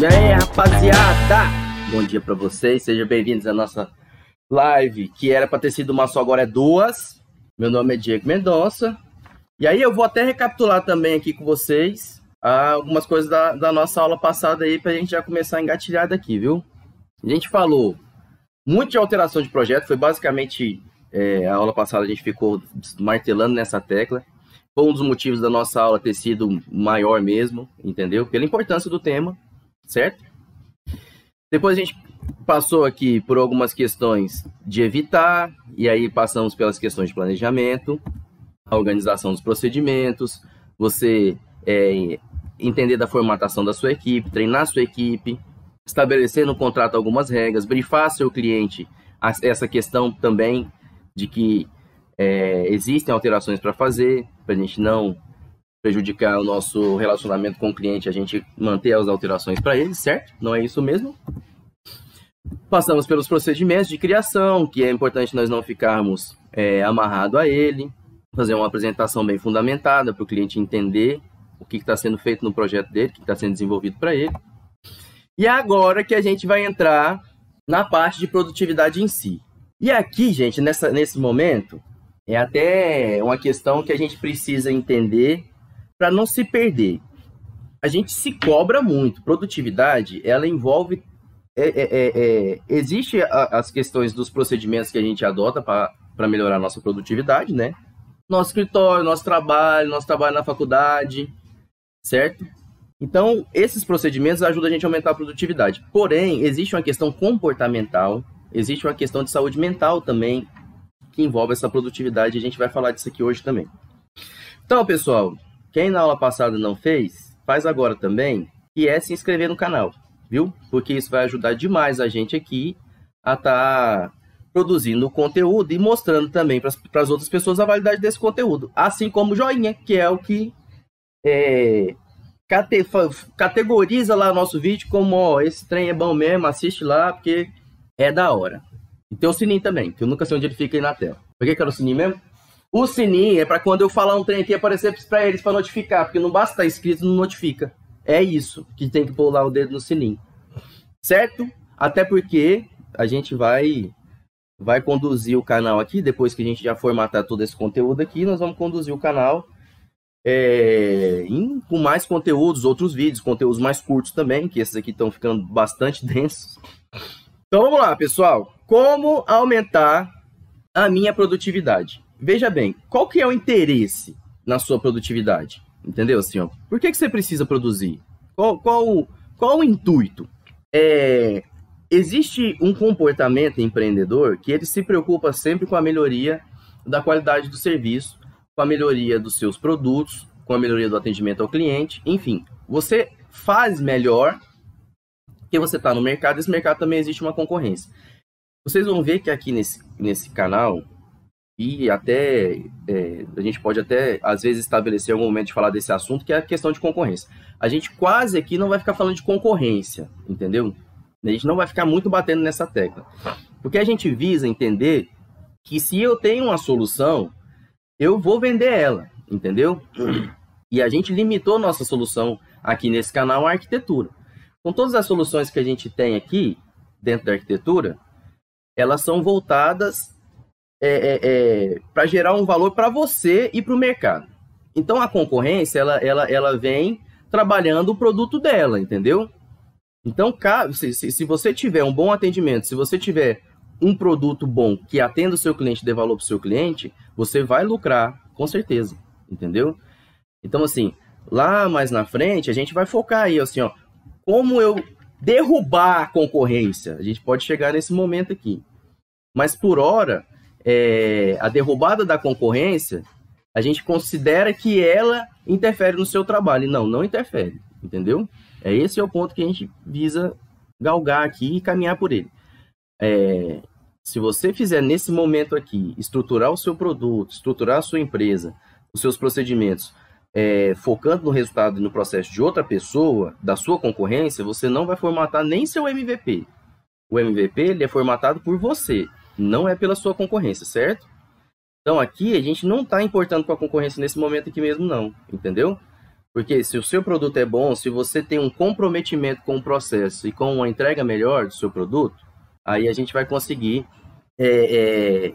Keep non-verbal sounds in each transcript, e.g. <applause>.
E aí, rapaziada? Bom dia para vocês, sejam bem-vindos à nossa live, que era para ter sido uma só, agora é duas. Meu nome é Diego Mendonça. E aí eu vou até recapitular também aqui com vocês ah, algumas coisas da, da nossa aula passada aí para a gente já começar a engatilhar daqui, viu? A gente falou muito de alteração de projeto, foi basicamente é, a aula passada a gente ficou martelando nessa tecla. Foi um dos motivos da nossa aula ter sido maior mesmo, entendeu? Pela importância do tema, certo? Depois a gente passou aqui por algumas questões de evitar, e aí passamos pelas questões de planejamento, a organização dos procedimentos, você é, entender da formatação da sua equipe, treinar sua equipe, estabelecer no contrato algumas regras, brifar seu cliente essa questão também de que é, existem alterações para fazer, para a gente não prejudicar o nosso relacionamento com o cliente, a gente manter as alterações para ele, certo? Não é isso mesmo? Passamos pelos procedimentos de criação, que é importante nós não ficarmos é, amarrado a ele, fazer uma apresentação bem fundamentada para o cliente entender o que está sendo feito no projeto dele, o que está sendo desenvolvido para ele. E agora que a gente vai entrar na parte de produtividade em si. E aqui, gente, nessa, nesse momento, é até uma questão que a gente precisa entender para não se perder. A gente se cobra muito. Produtividade, ela envolve. É, é, é, é existe as questões dos procedimentos que a gente adota para melhorar a nossa produtividade, né? Nosso escritório, nosso trabalho, nosso trabalho na faculdade, certo? Então, esses procedimentos ajudam a gente a aumentar a produtividade. Porém, existe uma questão comportamental, existe uma questão de saúde mental também, que envolve essa produtividade. A gente vai falar disso aqui hoje também. Então, pessoal, quem na aula passada não fez, faz agora também, e é se inscrever no canal, viu? Porque isso vai ajudar demais a gente aqui a estar tá produzindo conteúdo e mostrando também para as outras pessoas a validade desse conteúdo. Assim como o joinha, que é o que é, cate, categoriza lá nosso vídeo como, ó, esse trem é bom mesmo, assiste lá, porque é da hora. E tem o sininho também, que eu nunca sei onde ele fica aí na tela. Por que, que era o sininho mesmo? O sininho é para quando eu falar um trem aqui aparecer para eles para notificar, porque não basta estar inscrito, não notifica. É isso que tem que pular o dedo no sininho. Certo? Até porque a gente vai vai conduzir o canal aqui, depois que a gente já formatar todo esse conteúdo aqui, nós vamos conduzir o canal é, em, com mais conteúdos, outros vídeos, conteúdos mais curtos também, que esses aqui estão ficando bastante <laughs> densos. Então vamos lá, pessoal. Como aumentar a minha produtividade? Veja bem, qual que é o interesse na sua produtividade? Entendeu, assim, ó? Por que, que você precisa produzir? Qual, qual, qual o intuito? É, existe um comportamento empreendedor que ele se preocupa sempre com a melhoria da qualidade do serviço com a melhoria dos seus produtos, com a melhoria do atendimento ao cliente, enfim, você faz melhor que você está no mercado, esse mercado também existe uma concorrência. Vocês vão ver que aqui nesse, nesse canal, e até é, a gente pode até às vezes estabelecer algum momento de falar desse assunto, que é a questão de concorrência. A gente quase aqui não vai ficar falando de concorrência, entendeu? A gente não vai ficar muito batendo nessa tecla. Porque a gente visa entender que se eu tenho uma solução, eu vou vender ela, entendeu? E a gente limitou nossa solução aqui nesse canal à arquitetura. Com todas as soluções que a gente tem aqui dentro da arquitetura, elas são voltadas é, é, é, para gerar um valor para você e para o mercado. Então a concorrência ela, ela, ela vem trabalhando o produto dela, entendeu? Então, se, se você tiver um bom atendimento, se você tiver um produto bom que atenda o seu cliente, dê valor para o seu cliente, você vai lucrar, com certeza, entendeu? Então, assim, lá mais na frente, a gente vai focar aí, assim, ó, como eu derrubar a concorrência. A gente pode chegar nesse momento aqui. Mas, por hora, é, a derrubada da concorrência, a gente considera que ela interfere no seu trabalho. Não, não interfere, entendeu? É esse é o ponto que a gente visa galgar aqui e caminhar por ele. É, se você fizer nesse momento aqui, estruturar o seu produto, estruturar a sua empresa, os seus procedimentos, é, focando no resultado e no processo de outra pessoa, da sua concorrência, você não vai formatar nem seu MVP. O MVP ele é formatado por você, não é pela sua concorrência, certo? Então aqui a gente não está importando com a concorrência nesse momento aqui mesmo, não, entendeu? Porque se o seu produto é bom, se você tem um comprometimento com o processo e com uma entrega melhor do seu produto, aí a gente vai conseguir é, é,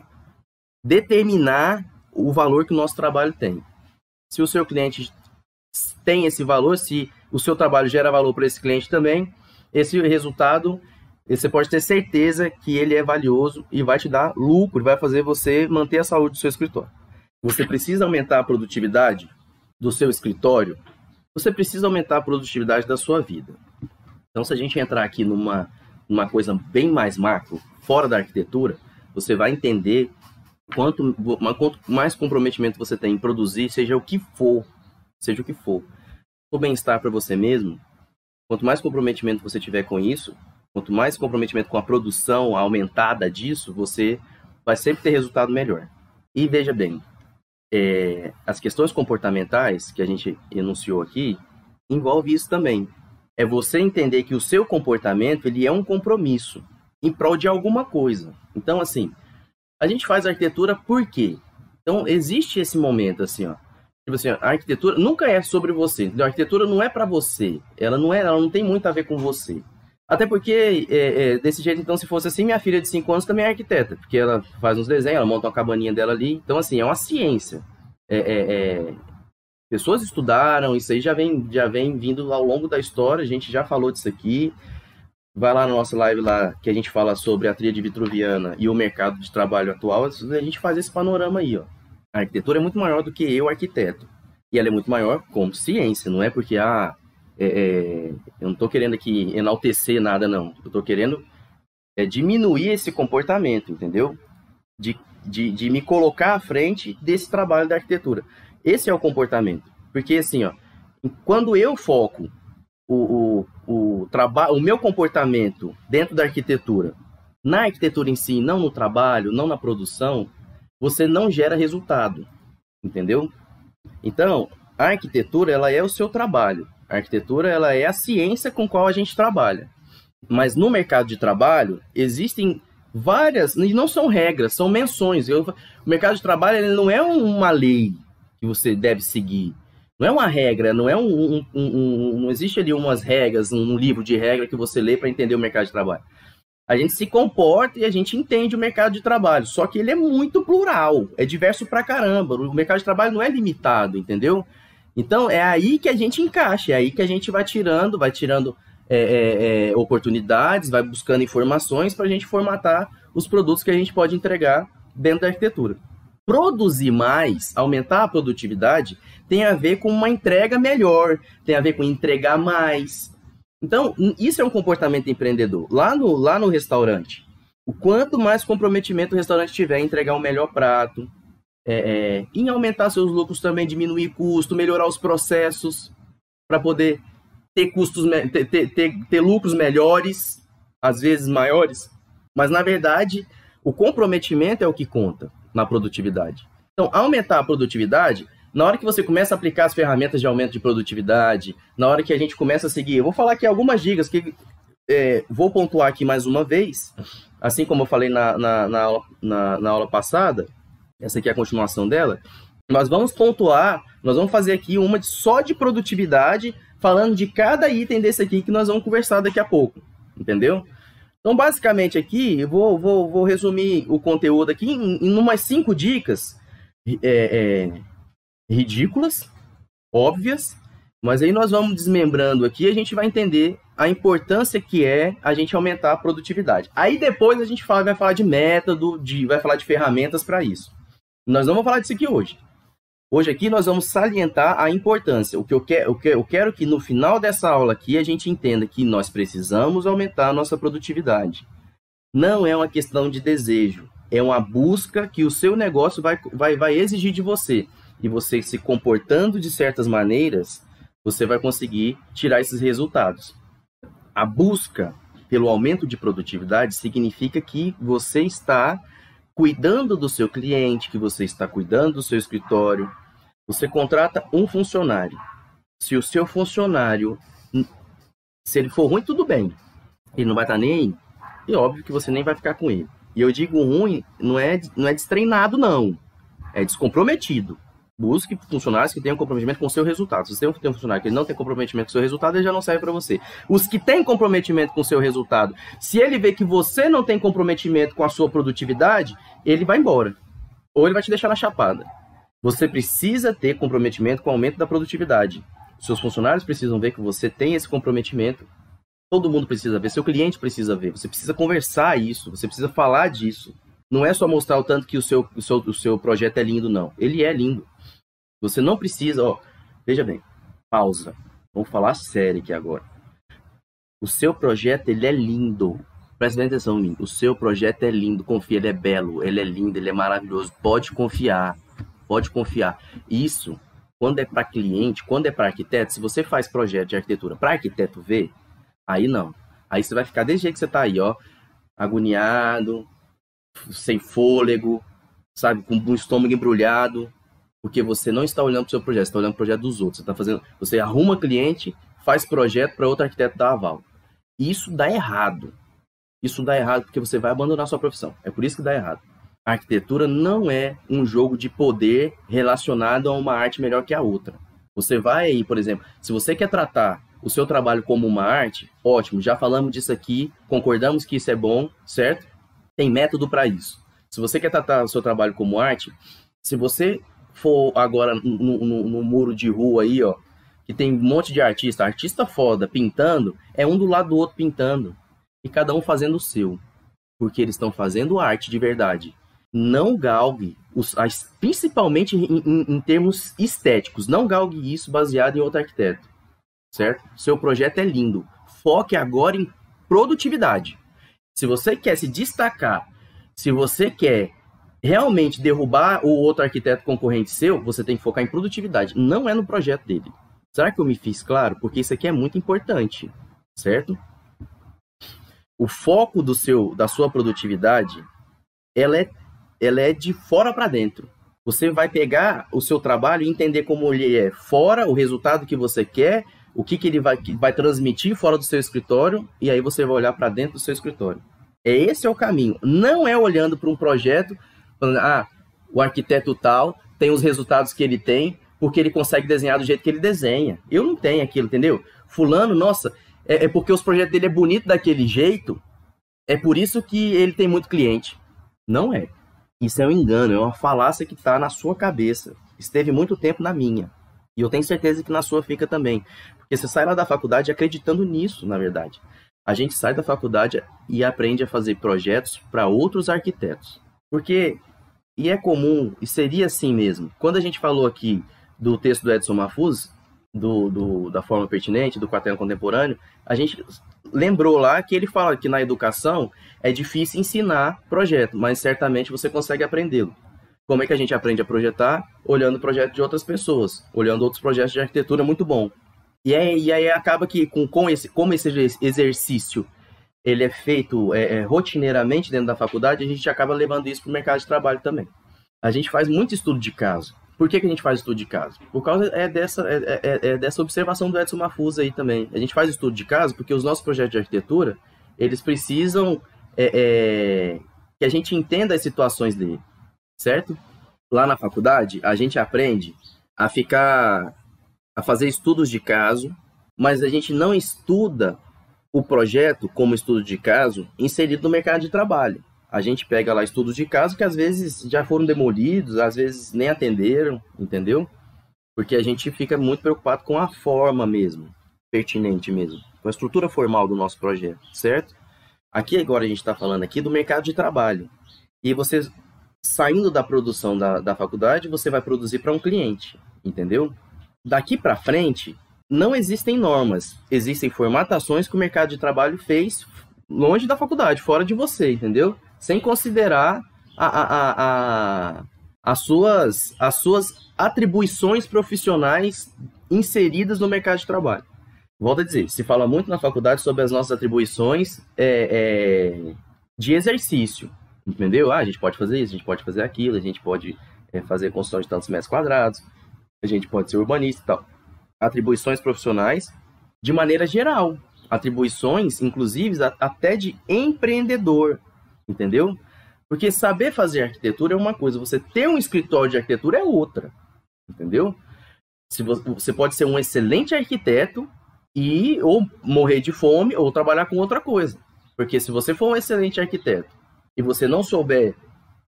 determinar o valor que o nosso trabalho tem. Se o seu cliente tem esse valor, se o seu trabalho gera valor para esse cliente também, esse resultado você pode ter certeza que ele é valioso e vai te dar lucro, vai fazer você manter a saúde do seu escritório. Você precisa aumentar a produtividade do seu escritório, você precisa aumentar a produtividade da sua vida. Então, se a gente entrar aqui numa, numa coisa bem mais macro, fora da arquitetura, você vai entender quanto, quanto mais comprometimento você tem em produzir, seja o que for, seja o que for, o bem-estar para você mesmo, quanto mais comprometimento você tiver com isso, Quanto mais comprometimento com a produção aumentada disso, você vai sempre ter resultado melhor. E veja bem, é, as questões comportamentais que a gente enunciou aqui envolve isso também. É você entender que o seu comportamento ele é um compromisso em prol de alguma coisa. Então, assim, a gente faz arquitetura por quê? Então, existe esse momento, assim, ó. Tipo assim, a arquitetura nunca é sobre você. A arquitetura não é para você. Ela não é, ela não tem muito a ver com você. Até porque, é, é, desse jeito, então, se fosse assim, minha filha de 5 anos também é arquiteta, porque ela faz uns desenhos, ela monta uma cabaninha dela ali. Então, assim, é uma ciência. É, é, é, pessoas estudaram, isso aí já vem, já vem vindo ao longo da história, a gente já falou disso aqui. Vai lá na nossa live lá, que a gente fala sobre a tríade vitruviana e o mercado de trabalho atual, a gente faz esse panorama aí, ó. A arquitetura é muito maior do que eu, arquiteto. E ela é muito maior como ciência, não é porque, ah, é, é, eu não estou querendo aqui enaltecer nada, não. Eu estou querendo é, diminuir esse comportamento, entendeu? De, de, de me colocar à frente desse trabalho da arquitetura. Esse é o comportamento. Porque, assim, ó, quando eu foco o, o, o, trabalho, o meu comportamento dentro da arquitetura, na arquitetura em si, não no trabalho, não na produção, você não gera resultado, entendeu? Então, a arquitetura, ela é o seu trabalho. A arquitetura ela é a ciência com qual a gente trabalha. Mas no mercado de trabalho existem várias, e não são regras, são menções. Eu, o mercado de trabalho ele não é uma lei que você deve seguir. Não é uma regra, não é um, um, um, não existe ali umas regras, um livro de regra que você lê para entender o mercado de trabalho. A gente se comporta e a gente entende o mercado de trabalho, só que ele é muito plural, é diverso pra caramba. O mercado de trabalho não é limitado, entendeu? Então é aí que a gente encaixa, é aí que a gente vai tirando, vai tirando é, é, é, oportunidades, vai buscando informações para a gente formatar os produtos que a gente pode entregar dentro da arquitetura. Produzir mais, aumentar a produtividade, tem a ver com uma entrega melhor, tem a ver com entregar mais. Então, isso é um comportamento empreendedor. Lá no, lá no restaurante, o quanto mais comprometimento o restaurante tiver em entregar um melhor prato, é, é, em aumentar seus lucros também, diminuir custo, melhorar os processos para poder ter custos, ter, ter, ter, ter lucros melhores, às vezes maiores. Mas na verdade, o comprometimento é o que conta na produtividade. Então, aumentar a produtividade, na hora que você começa a aplicar as ferramentas de aumento de produtividade, na hora que a gente começa a seguir, eu vou falar aqui algumas dicas que é, vou pontuar aqui mais uma vez, assim como eu falei na, na, na, na, na aula passada, essa aqui é a continuação dela, nós vamos pontuar, nós vamos fazer aqui uma só de produtividade, falando de cada item desse aqui que nós vamos conversar daqui a pouco, entendeu? Então, basicamente aqui, eu vou, vou, vou resumir o conteúdo aqui em, em umas cinco dicas é, é, ridículas, óbvias, mas aí nós vamos desmembrando aqui e a gente vai entender a importância que é a gente aumentar a produtividade. Aí depois a gente fala, vai falar de método, de, vai falar de ferramentas para isso. Nós não vamos falar disso aqui hoje. Hoje aqui nós vamos salientar a importância. O que eu quero, o que eu quero que no final dessa aula aqui a gente entenda que nós precisamos aumentar a nossa produtividade. Não é uma questão de desejo, é uma busca que o seu negócio vai, vai, vai exigir de você. E você se comportando de certas maneiras, você vai conseguir tirar esses resultados. A busca pelo aumento de produtividade significa que você está cuidando do seu cliente, que você está cuidando do seu escritório. Você contrata um funcionário. Se o seu funcionário, se ele for ruim, tudo bem. Ele não vai estar nem aí. E óbvio que você nem vai ficar com ele. E eu digo ruim, não é, não é destreinado, não. É descomprometido. Busque funcionários que tenham comprometimento com o seu resultado. Se você tem um funcionário que não tem comprometimento com o seu resultado, ele já não serve para você. Os que têm comprometimento com o seu resultado, se ele vê que você não tem comprometimento com a sua produtividade, ele vai embora. Ou ele vai te deixar na chapada. Você precisa ter comprometimento com o aumento da produtividade. Seus funcionários precisam ver que você tem esse comprometimento. Todo mundo precisa ver, seu cliente precisa ver. Você precisa conversar isso, você precisa falar disso. Não é só mostrar o tanto que o seu, o seu, o seu projeto é lindo, não. Ele é lindo. Você não precisa, ó, veja bem, pausa. Vamos falar sério aqui agora. O seu projeto, ele é lindo. Presta atenção mim. O seu projeto é lindo, confia, ele é belo, ele é lindo, ele é maravilhoso. Pode confiar, pode confiar. Isso, quando é para cliente, quando é para arquiteto, se você faz projeto de arquitetura para arquiteto ver, aí não. Aí você vai ficar desse jeito que você tá aí, ó, agoniado, sem fôlego, sabe, com o estômago embrulhado, porque você não está olhando para o seu projeto, você está olhando para o projeto dos outros. Você está fazendo, você arruma cliente, faz projeto para outro arquiteto dar aval. Isso dá errado. Isso dá errado porque você vai abandonar sua profissão. É por isso que dá errado. A arquitetura não é um jogo de poder relacionado a uma arte melhor que a outra. Você vai aí, por exemplo, se você quer tratar o seu trabalho como uma arte, ótimo, já falamos disso aqui, concordamos que isso é bom, certo? Tem método para isso. Se você quer tratar o seu trabalho como arte, se você for agora no, no, no, muro de rua aí, ó, que tem um monte de artista, artista foda pintando, é um do lado do outro pintando. E cada um fazendo o seu. Porque eles estão fazendo arte de verdade. Não galgue, os, as, principalmente em, em, em termos estéticos, não galgue isso baseado em outro arquiteto. Certo? Seu projeto é lindo. Foque agora em produtividade. Se você quer se destacar, se você quer realmente derrubar o outro arquiteto concorrente seu, você tem que focar em produtividade, não é no projeto dele. Será que eu me fiz claro? Porque isso aqui é muito importante, certo? O foco do seu, da sua produtividade, ela é, ela é de fora para dentro. Você vai pegar o seu trabalho e entender como ele é fora, o resultado que você quer, o que, que ele vai, vai transmitir fora do seu escritório, e aí você vai olhar para dentro do seu escritório. É esse é o caminho. Não é olhando para um projeto falando, ah, o arquiteto tal tem os resultados que ele tem porque ele consegue desenhar do jeito que ele desenha. Eu não tenho aquilo, entendeu? Fulano, nossa, é, é porque os projetos dele é bonito daquele jeito, é por isso que ele tem muito cliente. Não é. Isso é um engano, é uma falácia que está na sua cabeça. Esteve muito tempo na minha. E eu tenho certeza que na sua fica também. Porque você sai lá da faculdade acreditando nisso, na verdade. A gente sai da faculdade e aprende a fazer projetos para outros arquitetos. Porque e é comum, e seria assim mesmo. Quando a gente falou aqui do texto do Edson Mafuz, do, do, da forma pertinente, do quaterno contemporâneo, a gente lembrou lá que ele fala que na educação é difícil ensinar projeto, mas certamente você consegue aprendê-lo. Como é que a gente aprende a projetar? Olhando o projeto de outras pessoas, olhando outros projetos de arquitetura muito bom. E aí, e aí acaba que com, com esse, como esse exercício ele é feito é, é, rotineiramente dentro da faculdade, a gente acaba levando isso para o mercado de trabalho também. A gente faz muito estudo de caso. Por que, que a gente faz estudo de caso? Por causa é dessa, é, é, é, é dessa observação do Edson Mafusa aí também. A gente faz estudo de caso porque os nossos projetos de arquitetura, eles precisam é, que a gente entenda as situações dele, certo? Lá na faculdade, a gente aprende a ficar, a fazer estudos de caso, mas a gente não estuda o projeto como estudo de caso inserido no mercado de trabalho. A gente pega lá estudos de caso que às vezes já foram demolidos, às vezes nem atenderam, entendeu? Porque a gente fica muito preocupado com a forma mesmo, pertinente mesmo, com a estrutura formal do nosso projeto, certo? Aqui agora a gente está falando aqui do mercado de trabalho. E você, saindo da produção da, da faculdade, você vai produzir para um cliente, entendeu? Daqui para frente, não existem normas, existem formatações que o mercado de trabalho fez longe da faculdade, fora de você, entendeu? Sem considerar a, a, a, as, suas, as suas atribuições profissionais inseridas no mercado de trabalho. Volto a dizer, se fala muito na faculdade sobre as nossas atribuições é, é, de exercício, entendeu? Ah, a gente pode fazer isso, a gente pode fazer aquilo, a gente pode é, fazer construção de tantos metros quadrados, a gente pode ser urbanista e tal atribuições profissionais de maneira geral. Atribuições, inclusive, até de empreendedor, entendeu? Porque saber fazer arquitetura é uma coisa, você ter um escritório de arquitetura é outra. entendeu? Se você pode ser um excelente arquiteto e ou morrer de fome ou trabalhar com outra coisa. Porque se você for um excelente arquiteto e você não souber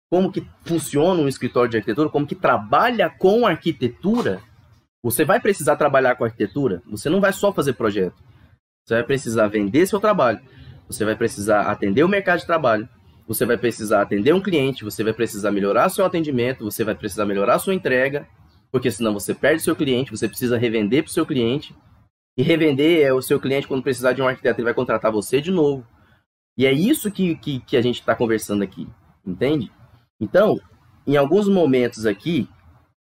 como que funciona um escritório de arquitetura, como que trabalha com arquitetura, você vai precisar trabalhar com arquitetura. Você não vai só fazer projeto. Você vai precisar vender seu trabalho. Você vai precisar atender o mercado de trabalho. Você vai precisar atender um cliente. Você vai precisar melhorar seu atendimento. Você vai precisar melhorar sua entrega. Porque senão você perde seu cliente. Você precisa revender para o seu cliente. E revender é o seu cliente, quando precisar de um arquiteto, ele vai contratar você de novo. E é isso que, que, que a gente está conversando aqui. Entende? Então, em alguns momentos aqui,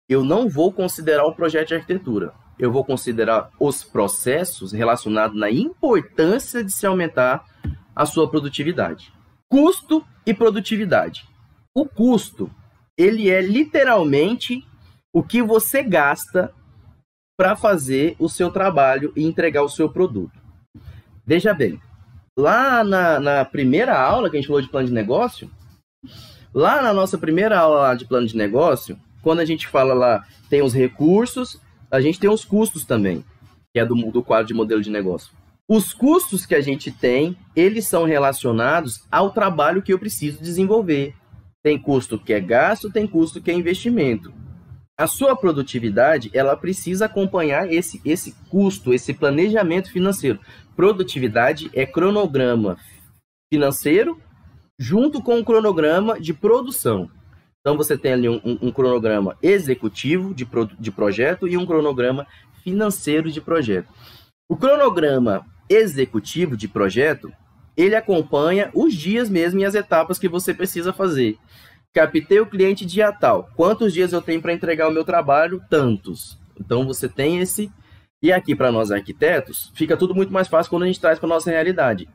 eu não vou considerar o projeto de arquitetura. Eu vou considerar os processos relacionados na importância de se aumentar a sua produtividade. Custo e produtividade. O custo, ele é literalmente o que você gasta para fazer o seu trabalho e entregar o seu produto. Veja bem, lá na, na primeira aula que a gente falou de plano de negócio, Lá na nossa primeira aula de plano de negócio, quando a gente fala lá, tem os recursos, a gente tem os custos também, que é do, do quadro de modelo de negócio. Os custos que a gente tem, eles são relacionados ao trabalho que eu preciso desenvolver. Tem custo que é gasto, tem custo que é investimento. A sua produtividade, ela precisa acompanhar esse, esse custo, esse planejamento financeiro. Produtividade é cronograma financeiro junto com um cronograma de produção. Então você tem ali um, um, um cronograma executivo de, pro, de projeto e um cronograma financeiro de projeto. O cronograma executivo de projeto, ele acompanha os dias mesmo e as etapas que você precisa fazer. Captei o cliente dia tal. Quantos dias eu tenho para entregar o meu trabalho? Tantos. Então você tem esse. E aqui para nós arquitetos, fica tudo muito mais fácil quando a gente traz para nossa realidade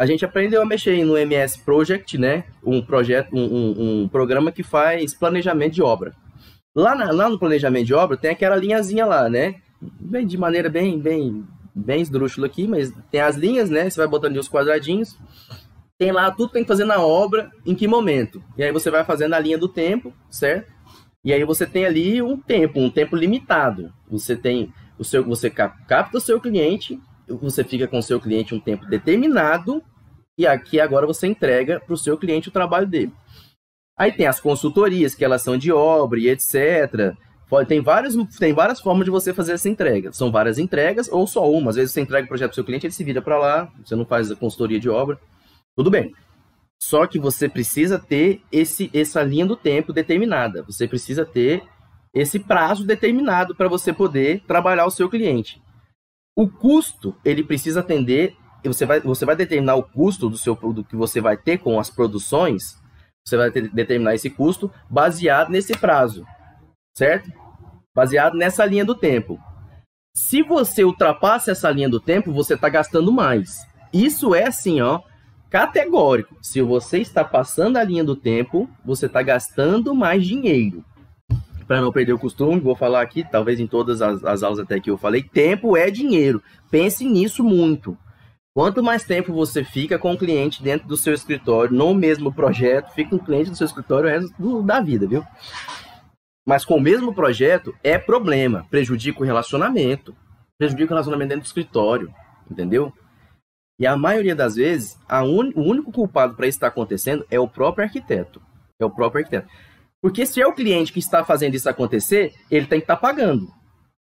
a gente aprendeu a mexer no MS Project, né? Um projeto, um, um, um programa que faz planejamento de obra. Lá, na, lá no planejamento de obra tem aquela linhazinha lá, né? Bem, de maneira bem, bem, bem esdrúxula aqui, mas tem as linhas, né? Você vai botando os quadradinhos. Tem lá tudo que tem que fazer na obra, em que momento. E aí você vai fazendo a linha do tempo, certo? E aí você tem ali um tempo, um tempo limitado. Você tem o seu, você capta o seu cliente, você fica com o seu cliente um tempo determinado e aqui agora você entrega para o seu cliente o trabalho dele. Aí tem as consultorias, que elas são de obra e etc. Tem várias, tem várias formas de você fazer essa entrega. São várias entregas ou só uma. Às vezes você entrega o projeto para o seu cliente, ele se vira para lá, você não faz a consultoria de obra. Tudo bem. Só que você precisa ter esse, essa linha do tempo determinada. Você precisa ter esse prazo determinado para você poder trabalhar o seu cliente. O custo, ele precisa atender, você vai, você vai determinar o custo do seu produto que você vai ter com as produções, você vai ter, determinar esse custo baseado nesse prazo, certo? Baseado nessa linha do tempo. Se você ultrapassa essa linha do tempo, você está gastando mais. Isso é assim, ó, categórico. Se você está passando a linha do tempo, você está gastando mais dinheiro para não perder o costume, vou falar aqui, talvez em todas as, as aulas até que eu falei, tempo é dinheiro. Pense nisso muito. Quanto mais tempo você fica com o cliente dentro do seu escritório, no mesmo projeto, fica o cliente do seu escritório o resto da vida, viu? Mas com o mesmo projeto é problema, prejudica o relacionamento, prejudica o relacionamento dentro do escritório, entendeu? E a maioria das vezes, un... o único culpado para isso estar acontecendo é o próprio arquiteto. É o próprio arquiteto. Porque se é o cliente que está fazendo isso acontecer, ele tem que estar tá pagando.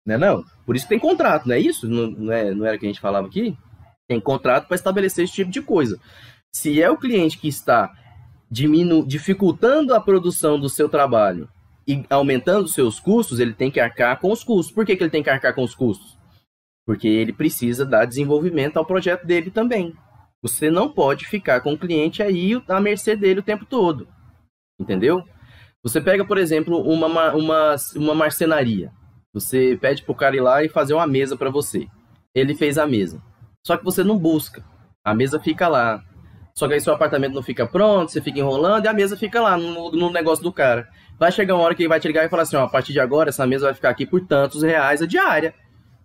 Né não? Por isso tem contrato, não é isso? Não, não, é, não era que a gente falava aqui? Tem contrato para estabelecer esse tipo de coisa. Se é o cliente que está diminu dificultando a produção do seu trabalho e aumentando os seus custos, ele tem que arcar com os custos. Por que, que ele tem que arcar com os custos? Porque ele precisa dar desenvolvimento ao projeto dele também. Você não pode ficar com o cliente aí à mercê dele o tempo todo. Entendeu? Você pega, por exemplo, uma, uma, uma marcenaria. Você pede pro cara ir lá e fazer uma mesa para você. Ele fez a mesa. Só que você não busca. A mesa fica lá. Só que aí seu apartamento não fica pronto, você fica enrolando e a mesa fica lá no, no negócio do cara. Vai chegar uma hora que ele vai te ligar e falar assim: ó, a partir de agora essa mesa vai ficar aqui por tantos reais a diária.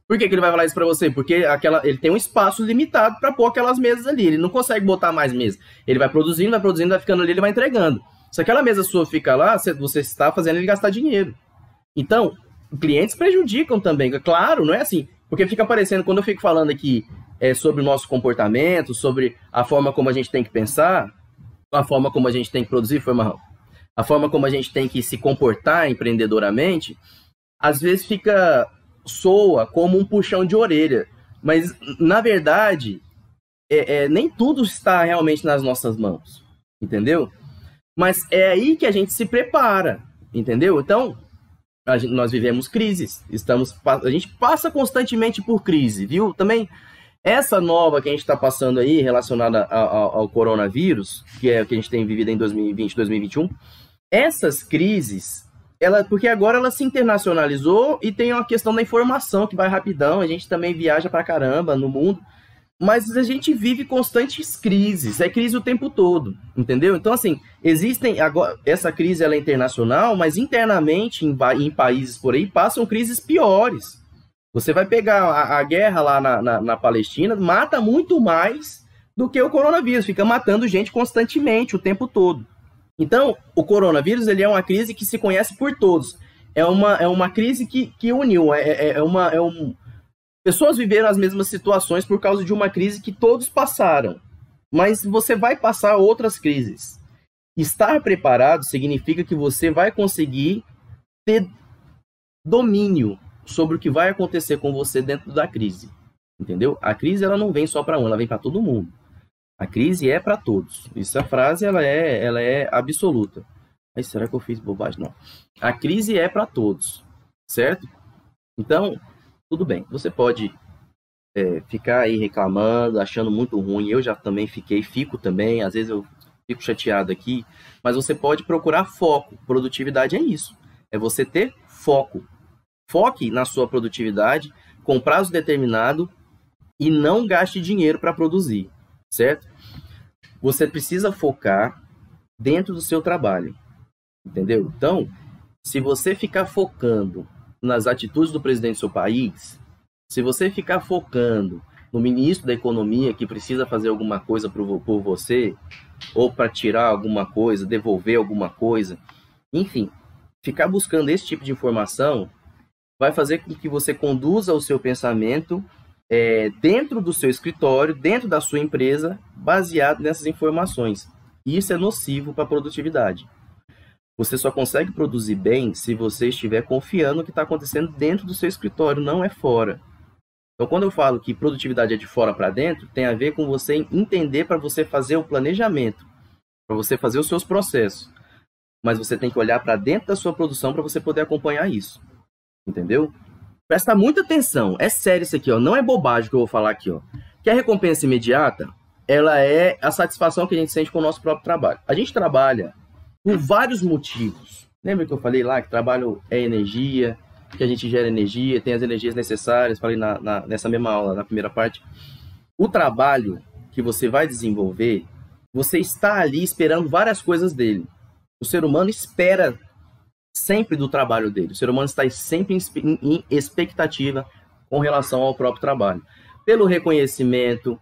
Por que, que ele vai falar isso para você? Porque aquela, ele tem um espaço limitado para pôr aquelas mesas ali. Ele não consegue botar mais mesas. Ele vai produzindo, vai produzindo, vai ficando ali, ele vai entregando. Se aquela mesa sua fica lá, você está fazendo ele gastar dinheiro. Então, clientes prejudicam também, claro, não é assim. Porque fica aparecendo, quando eu fico falando aqui é, sobre o nosso comportamento, sobre a forma como a gente tem que pensar, a forma como a gente tem que produzir, foi marrão, a forma como a gente tem que se comportar empreendedoramente, às vezes fica, soa como um puxão de orelha. Mas, na verdade, é, é, nem tudo está realmente nas nossas mãos, entendeu? Mas é aí que a gente se prepara, entendeu? Então, gente, nós vivemos crises, estamos, a gente passa constantemente por crise, viu? Também essa nova que a gente está passando aí, relacionada ao, coronavírus, que é o que a gente tem vivido em 2020, 2021, essas crises, ela, porque agora ela se internacionalizou e tem uma questão da informação que vai rapidão, a gente também viaja pra caramba no mundo, mas a gente vive constantes crises, é crise o tempo todo, entendeu? Então, assim, existem, agora, essa crise ela é internacional, mas internamente, em, em países por aí, passam crises piores. Você vai pegar a, a guerra lá na, na, na, Palestina, mata muito mais do que o coronavírus, fica matando gente constantemente, o tempo todo. Então, o coronavírus ele é uma crise que se conhece por todos. É uma, é uma crise que, que uniu, é, é, é uma, é um, Pessoas viveram as mesmas situações por causa de uma crise que todos passaram. Mas você vai passar outras crises. Estar preparado significa que você vai conseguir ter domínio sobre o que vai acontecer com você dentro da crise. Entendeu? A crise ela não vem só para um, ela vem para todo mundo. A crise é para todos. Essa frase ela é, ela é absoluta. Mas será que eu fiz bobagem? Não. A crise é para todos, certo? Então, tudo bem. Você pode é, ficar aí reclamando, achando muito ruim. Eu já também fiquei, fico também. Às vezes eu fico chateado aqui. Mas você pode procurar foco. Produtividade é isso. É você ter foco. Foque na sua produtividade com prazo determinado e não gaste dinheiro para produzir, certo? Você precisa focar dentro do seu trabalho, entendeu? Então, se você ficar focando nas atitudes do presidente do seu país, se você ficar focando no ministro da Economia que precisa fazer alguma coisa por, você, ou para tirar alguma coisa, devolver alguma coisa, enfim, ficar buscando esse tipo de informação vai fazer com que você conduza o seu pensamento é, dentro do seu escritório, dentro da sua empresa, baseado nessas informações. Isso é nocivo para a produtividade. Você só consegue produzir bem se você estiver confiando no que está acontecendo dentro do seu escritório, não é fora. Então, quando eu falo que produtividade é de fora para dentro, tem a ver com você entender para você fazer o planejamento, para você fazer os seus processos. Mas você tem que olhar para dentro da sua produção para você poder acompanhar isso. Entendeu? Presta muita atenção. É sério isso aqui, ó. Não é bobagem que eu vou falar aqui, ó. Que a recompensa imediata, ela é a satisfação que a gente sente com o nosso próprio trabalho. A gente trabalha por vários motivos. Lembra que eu falei lá que trabalho é energia, que a gente gera energia, tem as energias necessárias, falei na, na, nessa mesma aula, na primeira parte. O trabalho que você vai desenvolver, você está ali esperando várias coisas dele. O ser humano espera sempre do trabalho dele. O ser humano está sempre em, expectativa com relação ao próprio trabalho. Pelo reconhecimento,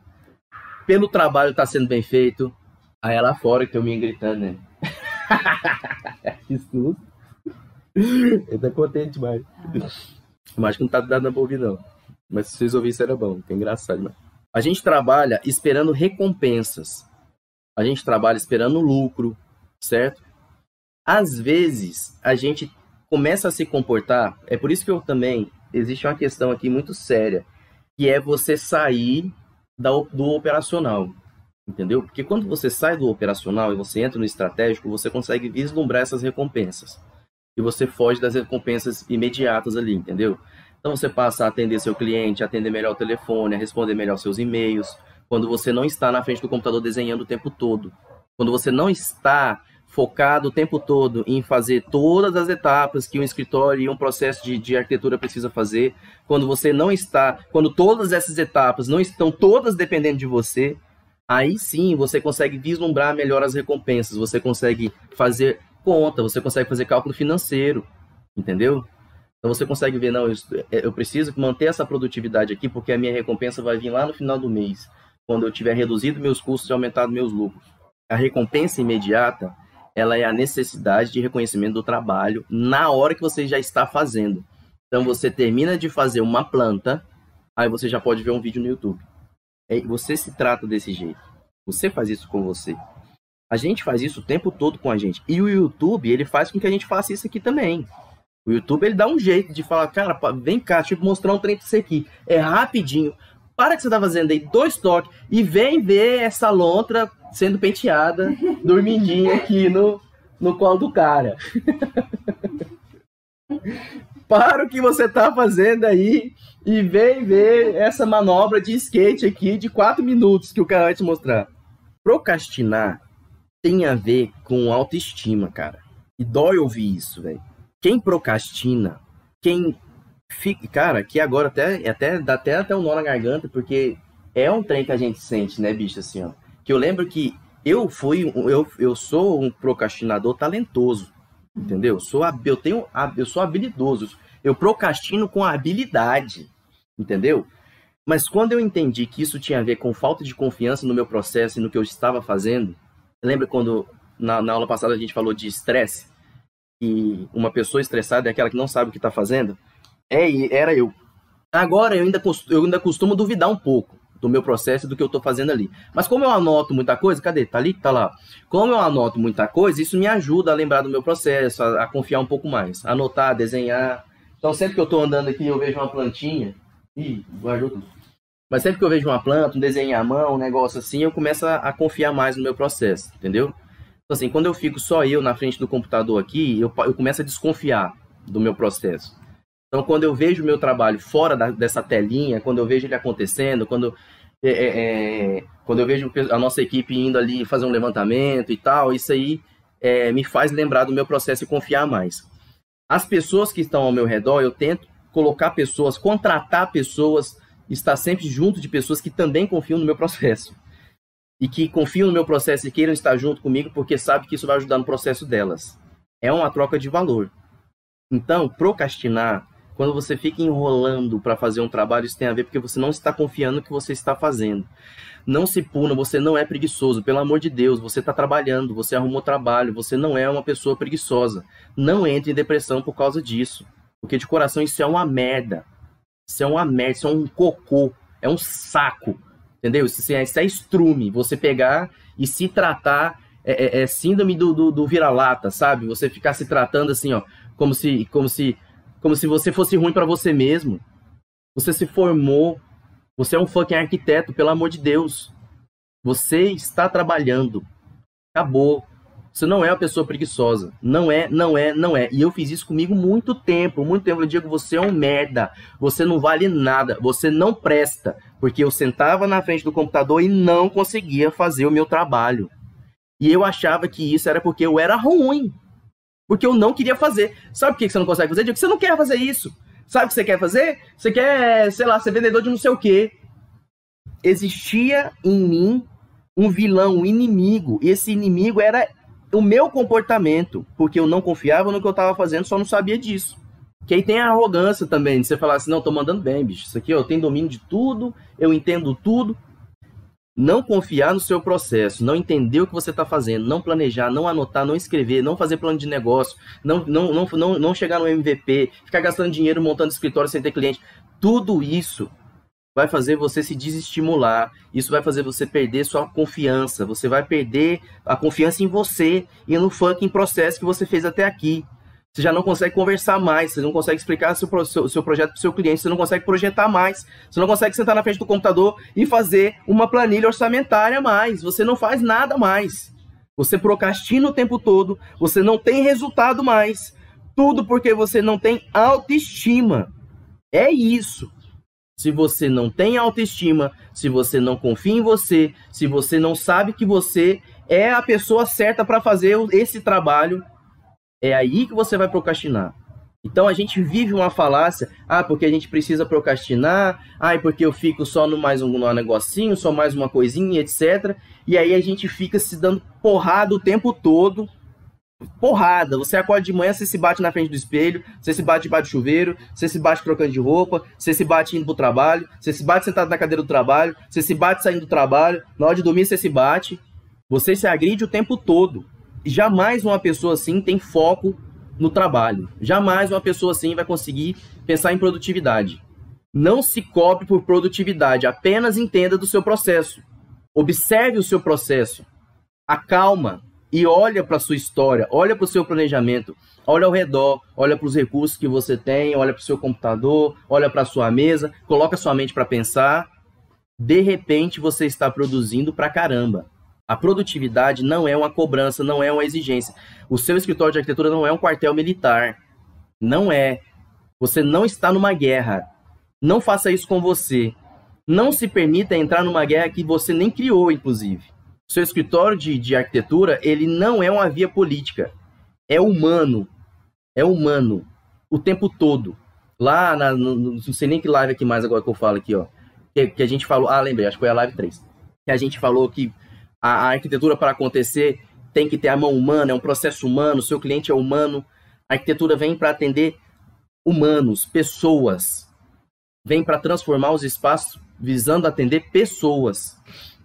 pelo trabalho estar sendo bem feito. Aí é lá fora que eu me gritando, né? <laughs> que susto. Ele tá contente demais. Mas que não tá dando pra ouvir, não. Mas se vocês ouvissem, era bom. Que é engraçado, mano. A gente trabalha esperando recompensas. A gente trabalha esperando lucro, certo? Às vezes, a gente começa a se comportar. É por isso que eu também. Existe uma questão aqui muito séria. Que é você sair do operacional entendeu? Porque quando você sai do operacional e você entra no estratégico, você consegue vislumbrar essas recompensas. E você foge das recompensas imediatas ali, entendeu? Então você passa a atender seu cliente, atender melhor o telefone, a responder melhor seus e-mails, quando você não está na frente do computador desenhando o tempo todo. Quando você não está focado o tempo todo em fazer todas as etapas que um escritório e um processo de, de arquitetura precisa fazer, quando você não está, quando todas essas etapas não estão todas dependendo de você, aí sim você consegue vislumbrar melhor as recompensas, você consegue fazer conta, você consegue fazer cálculo financeiro, entendeu? Então você consegue ver, não, eu, eu preciso manter essa produtividade aqui porque a minha recompensa vai vir lá no final do mês, quando eu tiver reduzido meus custos e aumentado meus lucros. A recompensa imediata, ela é a necessidade de reconhecimento do trabalho na hora que você já está fazendo. Então você termina de fazer uma planta, aí você já pode ver um vídeo no YouTube. É, você se trata desse jeito. Você faz isso com você. A gente faz isso o tempo todo com a gente. E o YouTube, ele faz com que a gente faça isso aqui também. O YouTube, ele dá um jeito de falar, cara, vem cá, deixa eu mostrar um trem pra você aqui. É rapidinho. Para que você tá fazendo aí dois toques e vem ver essa lontra sendo penteada, dormindinha aqui no, no colo do cara. <laughs> Para o que você tá fazendo aí e vem ver essa manobra de skate aqui de quatro minutos que o cara vai te mostrar. Procrastinar tem a ver com autoestima, cara. E dói ouvir isso, velho. Quem procrastina, quem fica. Cara, que agora até, até dá até, até um nó na garganta, porque é um trem que a gente sente, né, bicho, assim, ó. Que eu lembro que eu fui. Eu, eu sou um procrastinador talentoso. Entendeu? Eu sou, eu tenho, eu sou habilidoso. Eu procrastino com habilidade. Entendeu? Mas quando eu entendi que isso tinha a ver com falta de confiança no meu processo e no que eu estava fazendo, Lembra quando na, na aula passada a gente falou de estresse? E uma pessoa estressada é aquela que não sabe o que está fazendo? É, era eu. Agora eu ainda, eu ainda costumo duvidar um pouco do meu processo do que eu estou fazendo ali. Mas como eu anoto muita coisa, cadê? Tá ali? Tá lá. Como eu anoto muita coisa, isso me ajuda a lembrar do meu processo, a, a confiar um pouco mais. Anotar, desenhar. Então sempre que eu estou andando aqui eu vejo uma plantinha. Ih, guardou tudo. Mas sempre que eu vejo uma planta, um desenho à mão, um negócio assim, eu começo a, a confiar mais no meu processo, entendeu? Então, assim, quando eu fico só eu na frente do computador aqui, eu, eu começo a desconfiar do meu processo. Então, quando eu vejo o meu trabalho fora da, dessa telinha, quando eu vejo ele acontecendo, quando, é, é, é, quando eu vejo a nossa equipe indo ali fazer um levantamento e tal, isso aí é, me faz lembrar do meu processo e confiar mais. As pessoas que estão ao meu redor, eu tento colocar pessoas, contratar pessoas estar sempre junto de pessoas que também confiam no meu processo. E que confiam no meu processo e queiram estar junto comigo porque sabem que isso vai ajudar no processo delas. É uma troca de valor. Então, procrastinar, quando você fica enrolando para fazer um trabalho, isso tem a ver porque você não está confiando no que você está fazendo. Não se puna, você não é preguiçoso, pelo amor de Deus, você está trabalhando, você arrumou trabalho, você não é uma pessoa preguiçosa. Não entre em depressão por causa disso, porque de coração isso é uma merda. Isso é uma merda, isso é um cocô, é um saco, entendeu? Isso, é, isso é estrume, você pegar e se tratar, é, é, é síndrome do, do, do vira-lata, sabe? Você ficar se tratando assim, ó, como se, como se, como se você fosse ruim para você mesmo. Você se formou, você é um fucking arquiteto, pelo amor de Deus. Você está trabalhando. Acabou. Você não é uma pessoa preguiçosa. Não é, não é, não é. E eu fiz isso comigo muito tempo, muito tempo. Eu digo, você é um merda. Você não vale nada. Você não presta. Porque eu sentava na frente do computador e não conseguia fazer o meu trabalho. E eu achava que isso era porque eu era ruim. Porque eu não queria fazer. Sabe por que você não consegue fazer? Porque você não quer fazer isso. Sabe o que você quer fazer? Você quer, sei lá, ser vendedor de não sei o quê. Existia em mim um vilão, um inimigo. E esse inimigo era o meu comportamento, porque eu não confiava no que eu estava fazendo, só não sabia disso. Que aí tem a arrogância também, de você falar assim, não, tô mandando bem, bicho. Isso aqui eu tenho domínio de tudo, eu entendo tudo. Não confiar no seu processo, não entender o que você está fazendo, não planejar, não anotar, não escrever, não fazer plano de negócio, não, não, não, não, não chegar no MVP, ficar gastando dinheiro montando escritório sem ter cliente. Tudo isso vai fazer você se desestimular, isso vai fazer você perder sua confiança, você vai perder a confiança em você e no fucking processo que você fez até aqui. Você já não consegue conversar mais, você não consegue explicar seu, seu, seu projeto para o seu cliente, você não consegue projetar mais, você não consegue sentar na frente do computador e fazer uma planilha orçamentária mais, você não faz nada mais. Você procrastina o tempo todo, você não tem resultado mais. Tudo porque você não tem autoestima. É isso. Se você não tem autoestima, se você não confia em você, se você não sabe que você é a pessoa certa para fazer esse trabalho, é aí que você vai procrastinar. Então a gente vive uma falácia, ah, porque a gente precisa procrastinar, ah, porque eu fico só no mais um no negocinho, só mais uma coisinha, etc. E aí a gente fica se dando porrada o tempo todo porrada. Você acorda de manhã, você se bate na frente do espelho, você se bate debaixo do chuveiro, você se bate trocando de roupa, você se bate indo pro trabalho, você se bate sentado na cadeira do trabalho, você se bate saindo do trabalho, na hora de dormir você se bate. Você se agride o tempo todo. Jamais uma pessoa assim tem foco no trabalho. Jamais uma pessoa assim vai conseguir pensar em produtividade. Não se cobre por produtividade, apenas entenda do seu processo. Observe o seu processo. Acalma e olha para a sua história, olha para o seu planejamento, olha ao redor, olha para os recursos que você tem, olha para o seu computador, olha para a sua mesa, coloca sua mente para pensar. De repente você está produzindo para caramba. A produtividade não é uma cobrança, não é uma exigência. O seu escritório de arquitetura não é um quartel militar. Não é. Você não está numa guerra. Não faça isso com você. Não se permita entrar numa guerra que você nem criou, inclusive. Seu escritório de, de arquitetura, ele não é uma via política. É humano. É humano. O tempo todo. Lá, na, no, não sei nem que live aqui mais agora que eu falo aqui, ó. Que, que a gente falou. Ah, lembrei, acho que foi a live 3. Que a gente falou que a, a arquitetura para acontecer tem que ter a mão humana, é um processo humano, seu cliente é humano. A arquitetura vem para atender humanos, pessoas. Vem para transformar os espaços visando atender pessoas.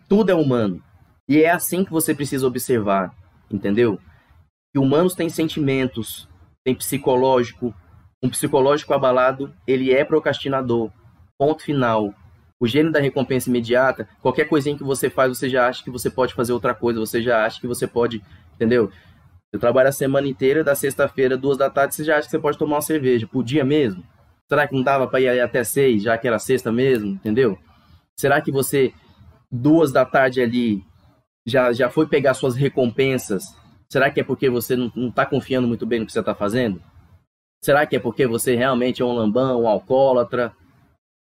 Tudo é humano. E é assim que você precisa observar, entendeu? Que humanos têm sentimentos, tem psicológico. Um psicológico abalado, ele é procrastinador. Ponto final o gênio da recompensa imediata, qualquer coisinha que você faz, você já acha que você pode fazer outra coisa, você já acha que você pode, entendeu? Você trabalha a semana inteira, da sexta-feira, duas da tarde, você já acha que você pode tomar uma cerveja. Podia mesmo? Será que não dava para ir até seis, já que era sexta mesmo, entendeu? Será que você, duas da tarde ali, já, já foi pegar suas recompensas? Será que é porque você não, não tá confiando muito bem no que você está fazendo? Será que é porque você realmente é um lambão, um alcoólatra?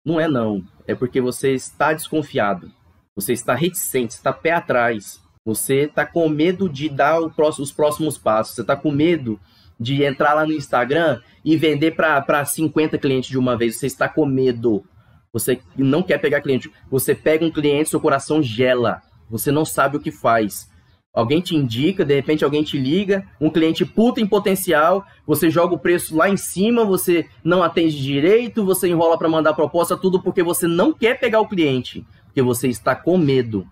Não é não. É porque você está desconfiado, você está reticente, está pé atrás, você está com medo de dar próximo, os próximos passos, você está com medo de entrar lá no Instagram e vender para 50 clientes de uma vez, você está com medo. Você não quer pegar cliente, você pega um cliente, seu coração gela, você não sabe o que faz. Alguém te indica, de repente alguém te liga, um cliente puta em potencial, você joga o preço lá em cima, você não atende direito, você enrola para mandar proposta, tudo porque você não quer pegar o cliente, porque você está com medo.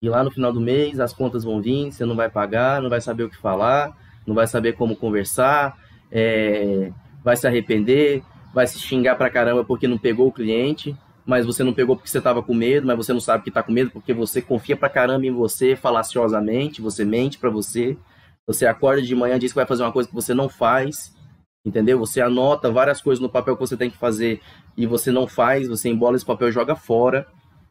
E lá no final do mês as contas vão vir, você não vai pagar, não vai saber o que falar, não vai saber como conversar, é, vai se arrepender, vai se xingar pra caramba porque não pegou o cliente mas você não pegou porque você estava com medo, mas você não sabe que está com medo porque você confia pra caramba em você falaciosamente, você mente para você. Você acorda de manhã, diz que vai fazer uma coisa que você não faz, entendeu? Você anota várias coisas no papel que você tem que fazer e você não faz, você embola esse papel e joga fora.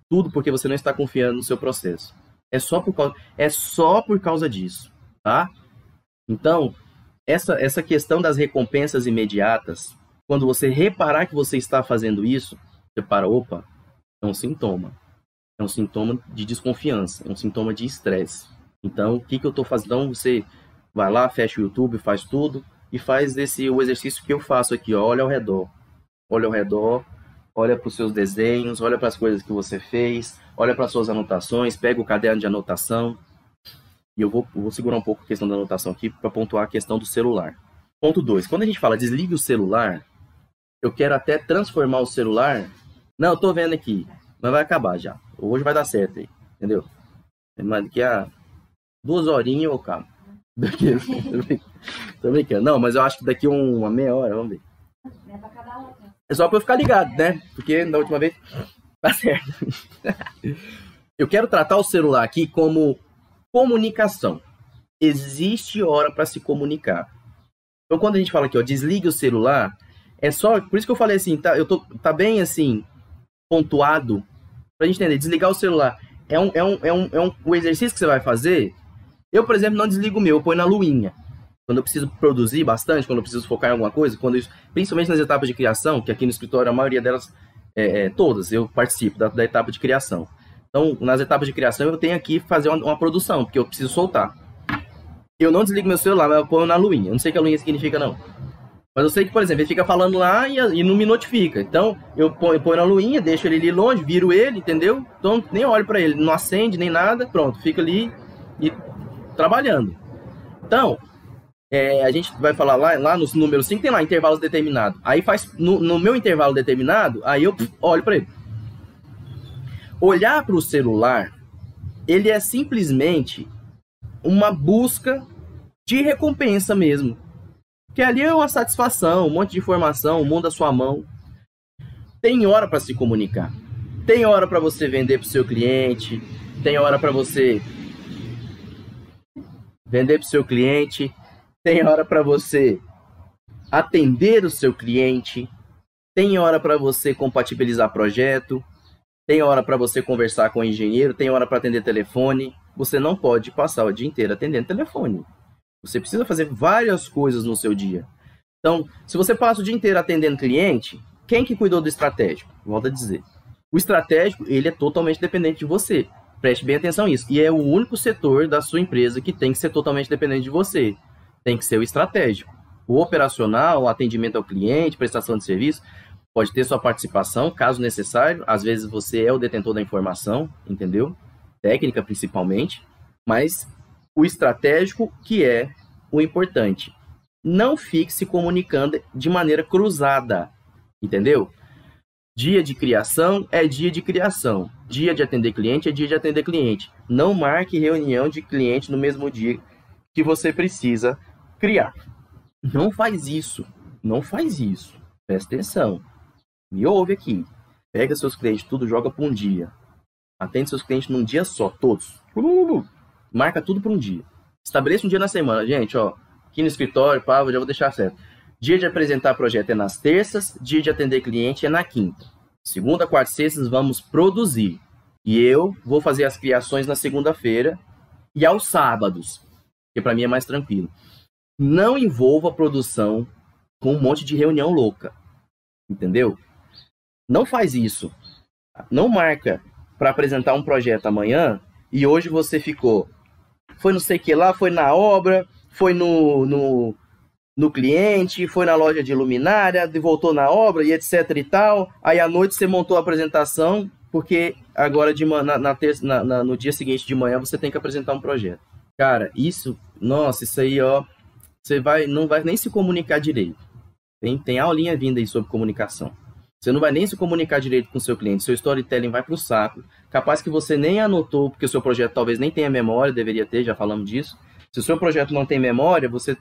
Tudo porque você não está confiando no seu processo. É só por causa, é só por causa disso, tá? Então, essa, essa questão das recompensas imediatas, quando você reparar que você está fazendo isso, você para, opa, é um sintoma. É um sintoma de desconfiança, é um sintoma de estresse. Então, o que, que eu estou fazendo? Então, você vai lá, fecha o YouTube, faz tudo e faz esse o exercício que eu faço aqui, ó, olha ao redor. Olha ao redor, olha para os seus desenhos, olha para as coisas que você fez, olha para as suas anotações, pega o caderno de anotação. E eu vou, vou segurar um pouco a questão da anotação aqui para pontuar a questão do celular. Ponto 2. Quando a gente fala desligue o celular, eu quero até transformar o celular não, eu tô vendo aqui. Mas vai acabar já. Hoje vai dar certo aí. Entendeu? Mas daqui a duas horinhas eu acabo. Daqui... tô brincando. Não, mas eu acho que daqui uma meia hora, vamos ver. É só pra eu ficar ligado, né? Porque na última vez. <laughs> Tá certo. <laughs> eu quero tratar o celular aqui como comunicação. Existe hora para se comunicar. Então, quando a gente fala aqui, ó, desligue o celular, é só. Por isso que eu falei assim, tá, eu tô, tá bem assim, pontuado pra gente entender. Desligar o celular é um, é um, é um, é um, o exercício que você vai fazer. Eu, por exemplo, não desligo o meu, eu ponho na luinha. Quando eu preciso produzir bastante, quando eu preciso focar em alguma coisa, quando isso, principalmente nas etapas de criação, que aqui no escritório a maioria delas, é, é, todas, eu participo da, da, etapa de criação. Então, nas etapas de criação, eu tenho aqui fazer uma, uma produção, porque eu preciso soltar. Eu não desligo meu celular, mas eu ponho na luinha. Eu não sei o que a luinha significa, não. Mas eu sei que, por exemplo, ele fica falando lá e, e não me notifica. Então, eu ponho, ponho na luinha, deixo ele ali longe, viro ele, entendeu? Então, nem olho para ele, não acende nem nada, pronto, fica ali e trabalhando. Então, é, a gente vai falar lá, lá nos números 5, tem lá intervalos determinados. Aí faz, no, no meu intervalo determinado, aí eu olho para ele. Olhar para o celular, ele é simplesmente uma busca de recompensa mesmo. Que ali é uma satisfação, um monte de informação, o mundo à sua mão. Tem hora para se comunicar. Tem hora para você vender para o seu cliente, tem hora para você vender para o seu cliente, tem hora para você atender o seu cliente, tem hora para você compatibilizar projeto, tem hora para você conversar com o engenheiro, tem hora para atender telefone. Você não pode passar o dia inteiro atendendo telefone. Você precisa fazer várias coisas no seu dia. Então, se você passa o dia inteiro atendendo cliente, quem que cuidou do estratégico? Volto a dizer. O estratégico, ele é totalmente dependente de você. Preste bem atenção nisso. E é o único setor da sua empresa que tem que ser totalmente dependente de você. Tem que ser o estratégico. O operacional, o atendimento ao cliente, prestação de serviço, pode ter sua participação, caso necessário. Às vezes você é o detentor da informação, entendeu? Técnica principalmente. Mas o estratégico que é o importante. Não fique se comunicando de maneira cruzada, entendeu? Dia de criação é dia de criação. Dia de atender cliente é dia de atender cliente. Não marque reunião de cliente no mesmo dia que você precisa criar. Não faz isso. Não faz isso. Presta atenção. Me ouve aqui. Pega seus clientes, tudo joga para um dia. Atende seus clientes num dia só, todos. Marca tudo para um dia. Estabeleça um dia na semana, gente, ó. Aqui no escritório, pá, já vou deixar certo. Dia de apresentar projeto é nas terças, dia de atender cliente é na quinta. Segunda, quarta e sexta vamos produzir. E eu vou fazer as criações na segunda-feira e aos sábados, que para mim é mais tranquilo. Não envolva a produção com um monte de reunião louca. Entendeu? Não faz isso. Não marca para apresentar um projeto amanhã e hoje você ficou. Foi não sei que lá, foi na obra, foi no, no, no cliente, foi na loja de luminária, voltou na obra e etc e tal. Aí à noite você montou a apresentação, porque agora de na, na, na, na, no dia seguinte de manhã você tem que apresentar um projeto. Cara, isso, nossa, isso aí, ó, você vai, não vai nem se comunicar direito. Tem, tem aulinha vinda aí sobre comunicação. Você não vai nem se comunicar direito com o seu cliente, seu storytelling vai para o saco. Capaz que você nem anotou, porque o seu projeto talvez nem tenha memória, deveria ter, já falamos disso. Se o seu projeto não tem memória, você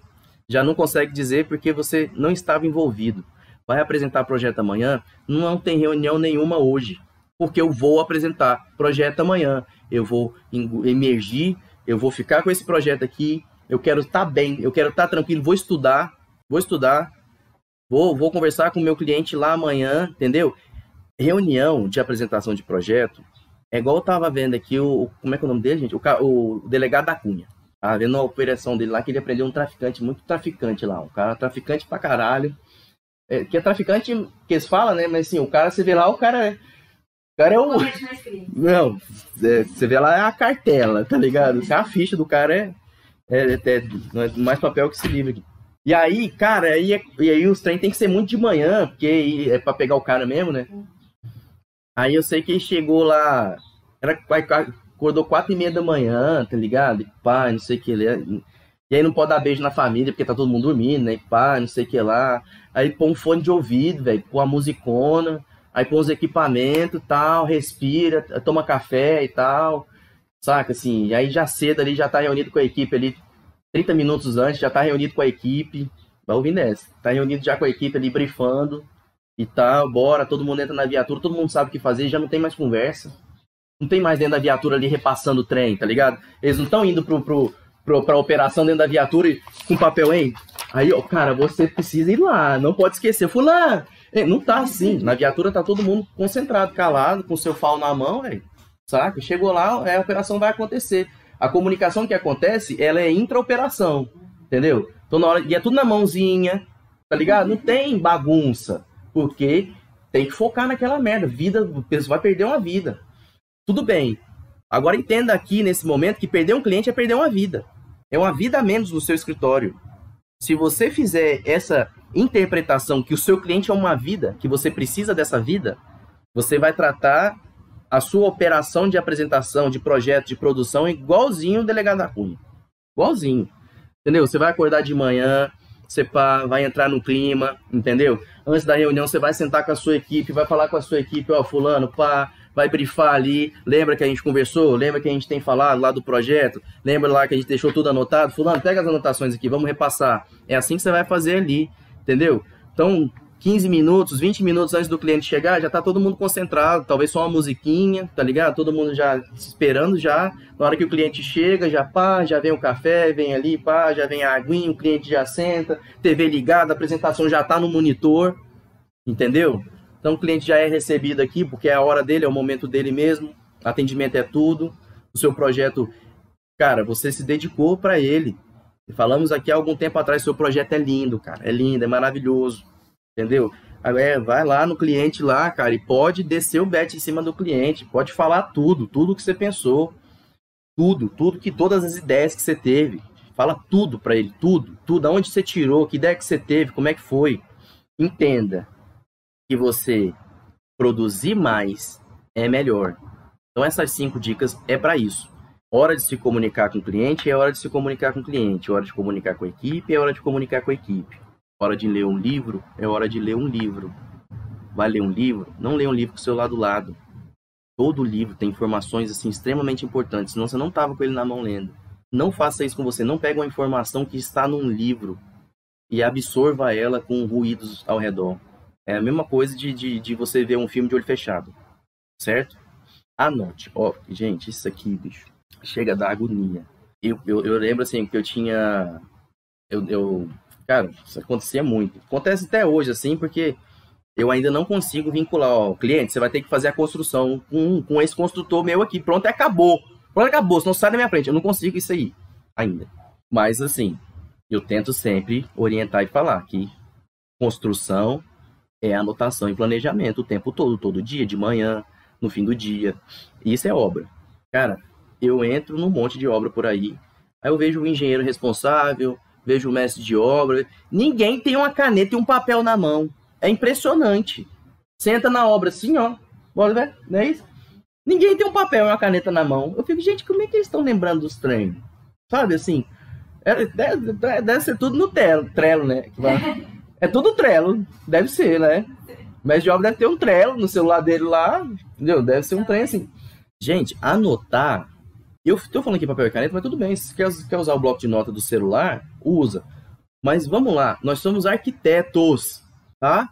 já não consegue dizer porque você não estava envolvido. Vai apresentar projeto amanhã? Não tem reunião nenhuma hoje, porque eu vou apresentar projeto amanhã. Eu vou emergir, eu vou ficar com esse projeto aqui. Eu quero estar tá bem, eu quero estar tá tranquilo, vou estudar, vou estudar, vou, vou conversar com o meu cliente lá amanhã, entendeu? Reunião de apresentação de projeto é igual eu estava vendo aqui o. Como é que é o nome dele, gente? O, o delegado da Cunha. Tava vendo a operação dele lá que ele aprendeu um traficante, muito traficante lá. Um cara traficante pra caralho. É, que é traficante, que eles falam, né? Mas assim, o cara, você vê lá, o cara é. O cara é o. Não, é, você vê lá é a cartela, tá ligado? A ficha do cara é. É, é, é mais papel que esse livro aqui. E aí, cara, aí, é, e aí os trem tem que ser muito de manhã, porque é pra pegar o cara mesmo, né? Aí eu sei que ele chegou lá. Era acordou quatro e meia da manhã, tá ligado? E pá, não sei o que ele E aí não pode dar beijo na família, porque tá todo mundo dormindo, né? E pá, não sei o que lá. Aí põe um fone de ouvido, velho, põe a musicona, aí põe os equipamentos tal, respira, toma café e tal. Saca, assim, e aí já cedo ali, já tá reunido com a equipe ali, 30 minutos antes, já tá reunido com a equipe. Vai ouvindo essa. Tá reunido já com a equipe ali, brifando e tal, bora, todo mundo entra na viatura, todo mundo sabe o que fazer, já não tem mais conversa não tem mais dentro da viatura ali repassando o trem, tá ligado? Eles não estão indo pro, pro, pro, pra operação dentro da viatura e, com papel, hein? Aí, ó, cara, você precisa ir lá, não pode esquecer. Fulano, não tá assim. Na viatura tá todo mundo concentrado, calado, com seu fal na mão, velho. Saca? Chegou lá, é, a operação vai acontecer. A comunicação que acontece, ela é intra-operação, entendeu? Então, na hora, e é tudo na mãozinha, tá ligado? Não tem bagunça, porque tem que focar naquela merda. Vida, o pessoal vai perder uma vida. Tudo bem. Agora entenda aqui nesse momento que perder um cliente é perder uma vida. É uma vida a menos no seu escritório. Se você fizer essa interpretação que o seu cliente é uma vida, que você precisa dessa vida, você vai tratar a sua operação de apresentação, de projeto, de produção igualzinho o delegado da Cunha. Igualzinho. Entendeu? Você vai acordar de manhã, você vai entrar no clima, entendeu? Antes da reunião, você vai sentar com a sua equipe, vai falar com a sua equipe, ó, fulano, pá, vai brifar ali. Lembra que a gente conversou? Lembra que a gente tem falado lá do projeto? Lembra lá que a gente deixou tudo anotado? Fulano, pega as anotações aqui, vamos repassar. É assim que você vai fazer ali, entendeu? Então, 15 minutos, 20 minutos antes do cliente chegar, já tá todo mundo concentrado, talvez só uma musiquinha, tá ligado? Todo mundo já esperando já. Na hora que o cliente chega, já pá, já vem o café, vem ali, pá, já vem a aguinha, o cliente já senta, TV ligada, a apresentação já tá no monitor, entendeu? Então o cliente já é recebido aqui, porque é a hora dele, é o momento dele mesmo, atendimento é tudo. O seu projeto, cara, você se dedicou para ele. Falamos aqui há algum tempo atrás, seu projeto é lindo, cara, é lindo, é maravilhoso entendeu? É, vai lá no cliente lá, cara, e pode descer o bet em cima do cliente, pode falar tudo, tudo que você pensou, tudo, tudo que todas as ideias que você teve, fala tudo para ele, tudo, tudo, aonde você tirou, que ideia que você teve, como é que foi. Entenda que você produzir mais é melhor. Então essas cinco dicas é para isso. Hora de se comunicar com o cliente é hora de se comunicar com o cliente, hora de comunicar com a equipe é hora de comunicar com a equipe. Hora de ler um livro, é hora de ler um livro. Vai ler um livro? Não lê um livro com o celular do lado. Todo livro tem informações assim extremamente importantes, senão você não estava com ele na mão lendo. Não faça isso com você, não pega uma informação que está num livro e absorva ela com ruídos ao redor. É a mesma coisa de, de, de você ver um filme de olho fechado, certo? Anote. Ó, gente, isso aqui, bicho, chega da agonia. Eu, eu, eu lembro assim que eu tinha. Eu, eu Cara, isso acontecia muito. Acontece até hoje, assim, porque eu ainda não consigo vincular, ó, cliente, você vai ter que fazer a construção com, com esse construtor meu aqui. Pronto, acabou. Pronto, acabou. Senão sai da minha frente. Eu não consigo isso aí ainda. Mas, assim, eu tento sempre orientar e falar que construção é anotação e planejamento o tempo todo, todo dia, de manhã, no fim do dia. Isso é obra. Cara, eu entro num monte de obra por aí, aí eu vejo o engenheiro responsável, vejo o mestre de obra. Ninguém tem uma caneta e um papel na mão. É impressionante. Senta na obra assim, ó. Bora ver, não é isso? Ninguém tem um papel e uma caneta na mão. Eu fico, gente, como é que eles estão lembrando dos treinos? Sabe assim? É, deve, deve, ser tudo no trelo, trelo né? <laughs> É tudo trelo, deve ser, né? O mestre de obra deve ter um trelo no celular dele lá, entendeu? Deve ser um trem assim. Gente, anotar eu estou falando aqui papel e caneta, mas tudo bem. Se quer, quer usar o bloco de nota do celular, usa. Mas vamos lá, nós somos arquitetos, tá?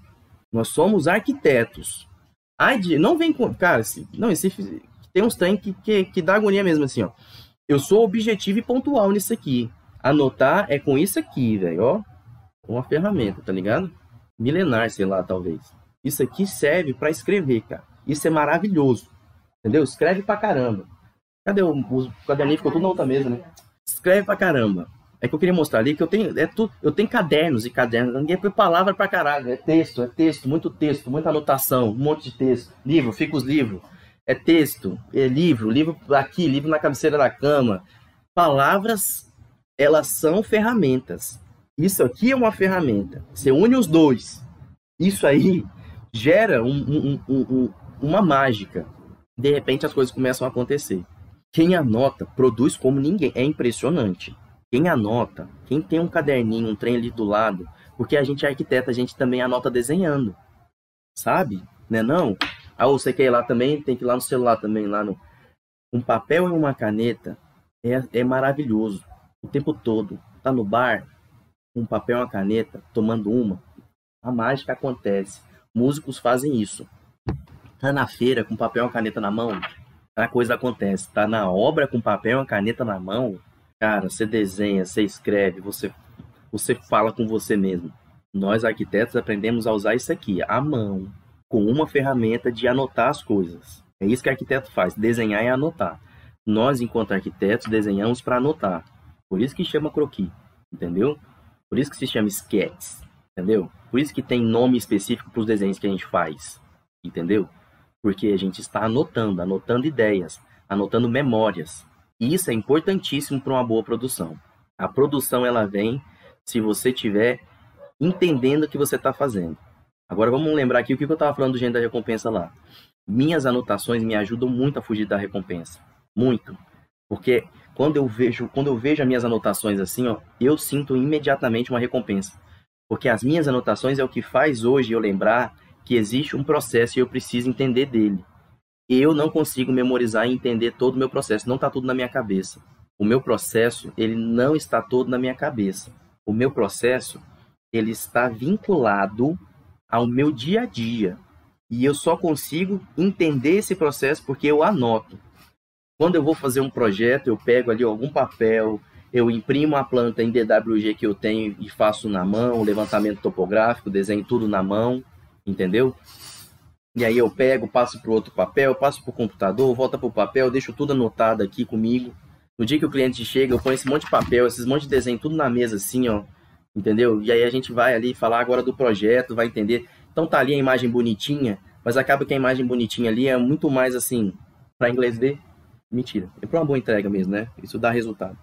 Nós somos arquitetos. Ai, não vem com. Cara, esse, não, esse, tem uns trem que, que, que dá agonia mesmo, assim, ó. Eu sou objetivo e pontual nisso aqui. Anotar é com isso aqui, velho, ó. Uma ferramenta, tá ligado? Milenar, sei lá, talvez. Isso aqui serve para escrever, cara. Isso é maravilhoso. Entendeu? Escreve pra caramba. Cadê o, o caderninho? Ficou tudo na outra mesa, né? Escreve pra caramba. É que eu queria mostrar ali que eu tenho, é tu, eu tenho cadernos e cadernos. Ninguém põe palavra pra caralho. É texto, é texto, muito texto, muita anotação, um monte de texto. Livro, fica os livros. É texto, é livro, livro aqui, livro na cabeceira da cama. Palavras, elas são ferramentas. Isso aqui é uma ferramenta. Você une os dois. Isso aí gera um, um, um, uma mágica. De repente as coisas começam a acontecer. Quem anota produz como ninguém. É impressionante. Quem anota, quem tem um caderninho, um trem ali do lado, porque a gente é arquiteto, a gente também anota desenhando. Sabe? Né não? Ah, você quer ir lá também, tem que ir lá no celular também, lá no. Um papel e uma caneta é, é maravilhoso. O tempo todo. Tá no bar, um papel e uma caneta, tomando uma. A mágica acontece. Músicos fazem isso. Tá na feira com papel e uma caneta na mão, a coisa acontece. Tá na obra com papel e uma caneta na mão, cara, você desenha, você escreve, você, você fala com você mesmo. Nós, arquitetos, aprendemos a usar isso aqui, a mão, com uma ferramenta de anotar as coisas. É isso que o arquiteto faz, desenhar e anotar. Nós, enquanto arquitetos, desenhamos para anotar. Por isso que chama croquis, entendeu? Por isso que se chama sketches, entendeu? Por isso que tem nome específico para os desenhos que a gente faz, entendeu? Porque a gente está anotando, anotando ideias, anotando memórias. E isso é importantíssimo para uma boa produção. A produção ela vem se você tiver entendendo o que você está fazendo. Agora vamos lembrar aqui o que eu estava falando do gênero da recompensa lá. Minhas anotações me ajudam muito a fugir da recompensa, muito, porque quando eu vejo, quando eu vejo as minhas anotações assim, ó, eu sinto imediatamente uma recompensa, porque as minhas anotações é o que faz hoje eu lembrar que existe um processo e eu preciso entender dele. eu não consigo memorizar e entender todo o meu processo. Não está tudo na minha cabeça. O meu processo, ele não está todo na minha cabeça. O meu processo, ele está vinculado ao meu dia a dia. E eu só consigo entender esse processo porque eu anoto. Quando eu vou fazer um projeto, eu pego ali algum papel, eu imprimo a planta em DWG que eu tenho e faço na mão, levantamento topográfico, desenho tudo na mão, entendeu? E aí eu pego, passo para outro papel, passo para o computador, volta para o papel, deixo tudo anotado aqui comigo. No dia que o cliente chega, eu ponho esse monte de papel, esses monte de desenho, tudo na mesa assim, ó. Entendeu? E aí a gente vai ali falar agora do projeto, vai entender. Então tá ali a imagem bonitinha, mas acaba que a imagem bonitinha ali é muito mais assim, para inglês ver, mentira. É para uma boa entrega mesmo, né? Isso dá resultado.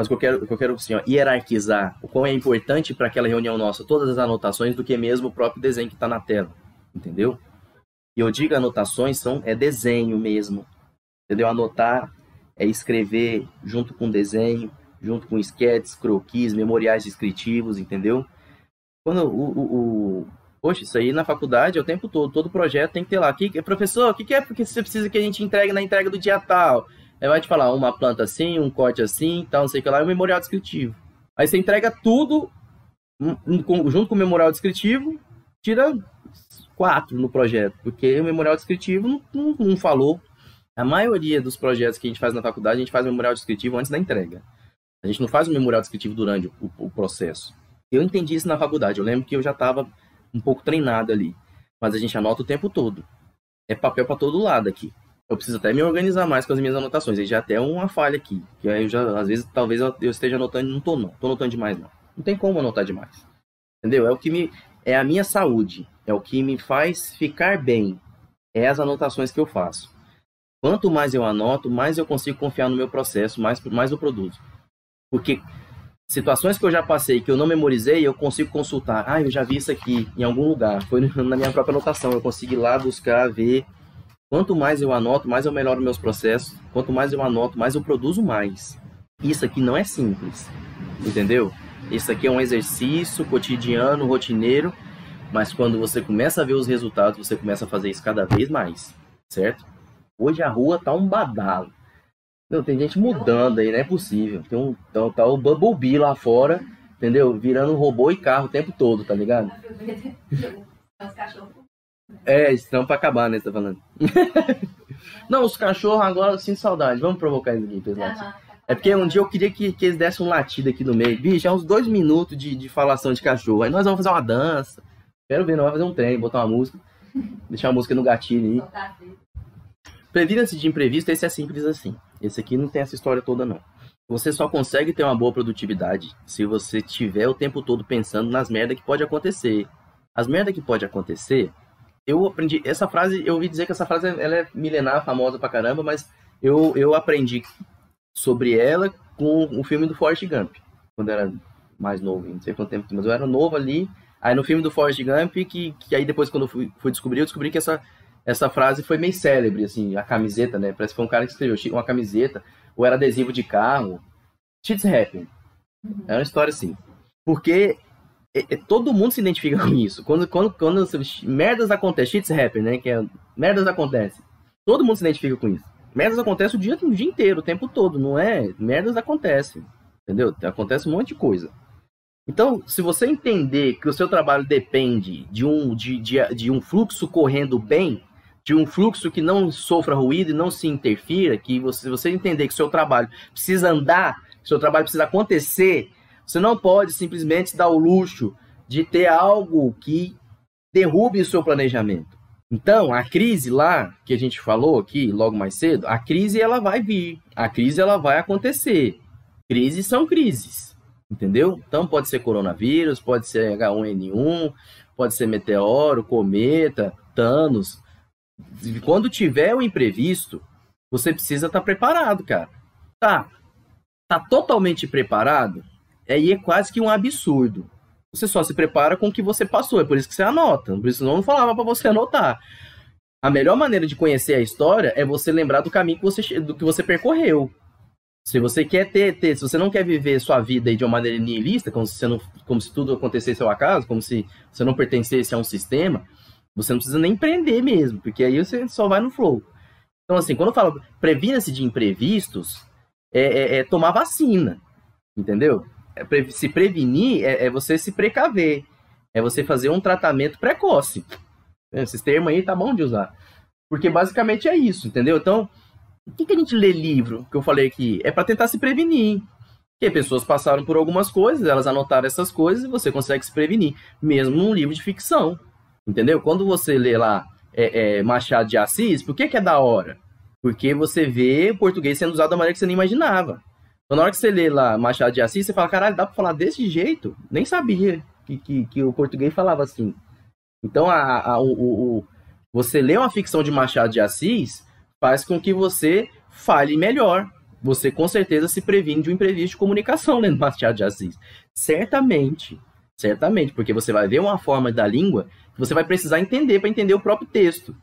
Mas o que eu quero, que eu quero assim, ó, hierarquizar o quão é importante para aquela reunião nossa todas as anotações do que mesmo o próprio desenho que está na tela. Entendeu? E eu digo anotações são é desenho mesmo. Entendeu? Anotar é escrever junto com desenho, junto com esquetes, croquis, memoriais descritivos, entendeu? Quando o, o, o, Poxa, isso aí na faculdade é o tempo todo, todo projeto tem que ter lá. Que, professor, o que, que é porque você precisa que a gente entregue na entrega do dia tal? Aí vai te falar uma planta assim, um corte assim, tal, não sei o que lá, e um memorial descritivo. Aí você entrega tudo junto com o memorial descritivo, tira quatro no projeto, porque o memorial descritivo não, não, não falou a maioria dos projetos que a gente faz na faculdade, a gente faz o memorial descritivo antes da entrega. A gente não faz o memorial descritivo durante o, o processo. Eu entendi isso na faculdade. Eu lembro que eu já estava um pouco treinado ali. Mas a gente anota o tempo todo. É papel para todo lado aqui. Eu preciso até me organizar mais com as minhas anotações. Aí já é até uma falha aqui. Que aí eu já, às vezes, talvez eu, esteja anotando, não tô não. Tô anotando demais não. Não tem como anotar demais. Entendeu? É o que me é a minha saúde, é o que me faz ficar bem. É as anotações que eu faço. Quanto mais eu anoto, mais eu consigo confiar no meu processo, mais, mais eu produzo. Porque situações que eu já passei, que eu não memorizei, eu consigo consultar. Ah, eu já vi isso aqui em algum lugar. Foi <laughs> na minha própria anotação. Eu consigo ir lá buscar, ver. Quanto mais eu anoto, mais eu melhoro meus processos. Quanto mais eu anoto, mais eu produzo mais. Isso aqui não é simples. Entendeu? Isso aqui é um exercício cotidiano, rotineiro. Mas quando você começa a ver os resultados, você começa a fazer isso cada vez mais. Certo? Hoje a rua tá um badalo. Não, tem gente mudando aí, não é possível. Tem um, tá, tá o Bumblebee lá fora, entendeu? Virando robô e carro o tempo todo, tá ligado? <laughs> É, estão pra acabar, né? Você tá falando. <laughs> não, os cachorros agora eu sinto saudade. Vamos provocar eles aqui, pessoal. É porque um dia eu queria que, que eles dessem um latido aqui no meio. Bicho, é uns dois minutos de, de falação de cachorro. Aí nós vamos fazer uma dança. Quero ver, nós vamos fazer um trem, botar uma música. Deixar a música no gatilho aí. Previna-se de imprevisto, esse é simples assim. Esse aqui não tem essa história toda, não. Você só consegue ter uma boa produtividade se você tiver o tempo todo pensando nas merdas que pode acontecer. As merdas que pode acontecer, eu aprendi. Essa frase, eu ouvi dizer que essa frase ela é milenar, famosa pra caramba, mas eu, eu aprendi sobre ela com o filme do Forrest Gump, quando eu era mais novo, não sei quanto tempo, mas eu era novo ali. Aí no filme do Forrest Gump, que, que aí depois quando eu fui, fui descobrir, eu descobri que essa essa frase foi meio célebre, assim, a camiseta, né? Parece que foi um cara que escreveu uma camiseta, ou era adesivo de carro. Shit's happen. É uma história assim. Porque é, é, todo mundo se identifica com isso. Quando, quando, quando merdas acontecem, shit's happen, né? Que é merdas acontecem. Todo mundo se identifica com isso. Merdas acontecem o dia, o dia inteiro, o tempo todo, não é? Merdas acontecem. Entendeu? Acontece um monte de coisa. Então, se você entender que o seu trabalho depende de um, de, de, de um fluxo correndo bem, de um fluxo que não sofra ruído e não se interfira, que você, você entender que o seu trabalho precisa andar, seu trabalho precisa acontecer, você não pode simplesmente dar o luxo de ter algo que derrube o seu planejamento. Então, a crise lá que a gente falou aqui logo mais cedo, a crise ela vai vir, a crise ela vai acontecer. Crises são crises, entendeu? Então pode ser coronavírus, pode ser H1N1, pode ser meteoro, cometa, Thanos, quando tiver o imprevisto, você precisa estar tá preparado, cara. Tá. Tá totalmente preparado? Aí é quase que um absurdo. Você só se prepara com o que você passou, é por isso que você anota. Por isso eu não falava para você anotar. A melhor maneira de conhecer a história é você lembrar do caminho que você, do que você percorreu. Se você quer ter, ter, se você não quer viver sua vida de uma maneira nihilista, como se, não, como se tudo acontecesse ao acaso, como se você não pertencesse a um sistema, você não precisa nem empreender mesmo, porque aí você só vai no flow. Então, assim, quando eu falo previna-se de imprevistos, é, é, é, tomar vacina, entendeu? É se prevenir é, é, você se precaver, é você fazer um tratamento precoce. Esses termos aí tá bom de usar. Porque basicamente é isso, entendeu? Então, o que, que a gente lê livro, que eu falei aqui? É para tentar se prevenir. Porque pessoas passaram por algumas coisas, elas anotaram essas coisas e você consegue se prevenir, mesmo num livro de ficção. Entendeu? Quando você lê lá é, é, Machado de Assis, por que, que é da hora? Porque você vê o português sendo usado da maneira que você nem imaginava. Então, na hora que você lê lá Machado de Assis, você fala, caralho, dá pra falar desse jeito? Nem sabia que, que, que o português falava assim. Então, a, a, o, o, você lê uma ficção de Machado de Assis faz com que você fale melhor. Você com certeza se previne de um imprevisto de comunicação lendo Machado de Assis. Certamente, certamente, porque você vai ver uma forma da língua que você vai precisar entender para entender o próprio texto.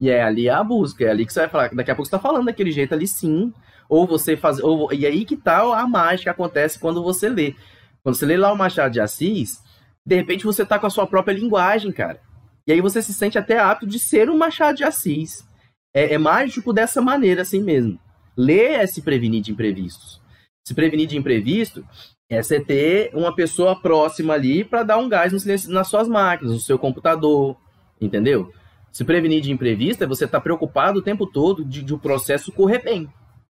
E é ali a busca, é ali que você vai falar. Daqui a pouco você está falando daquele jeito ali, sim. Ou você faz. Ou, e aí que tal tá a mágica acontece quando você lê. Quando você lê lá o Machado de Assis, de repente você está com a sua própria linguagem, cara. E aí você se sente até apto de ser um Machado de Assis. É, é mágico dessa maneira, assim mesmo. Ler é se prevenir de imprevistos. Se prevenir de imprevisto é você ter uma pessoa próxima ali para dar um gás nas suas máquinas, no seu computador, entendeu? Se prevenir de imprevisto é você estar tá preocupado o tempo todo de, de o processo correr bem,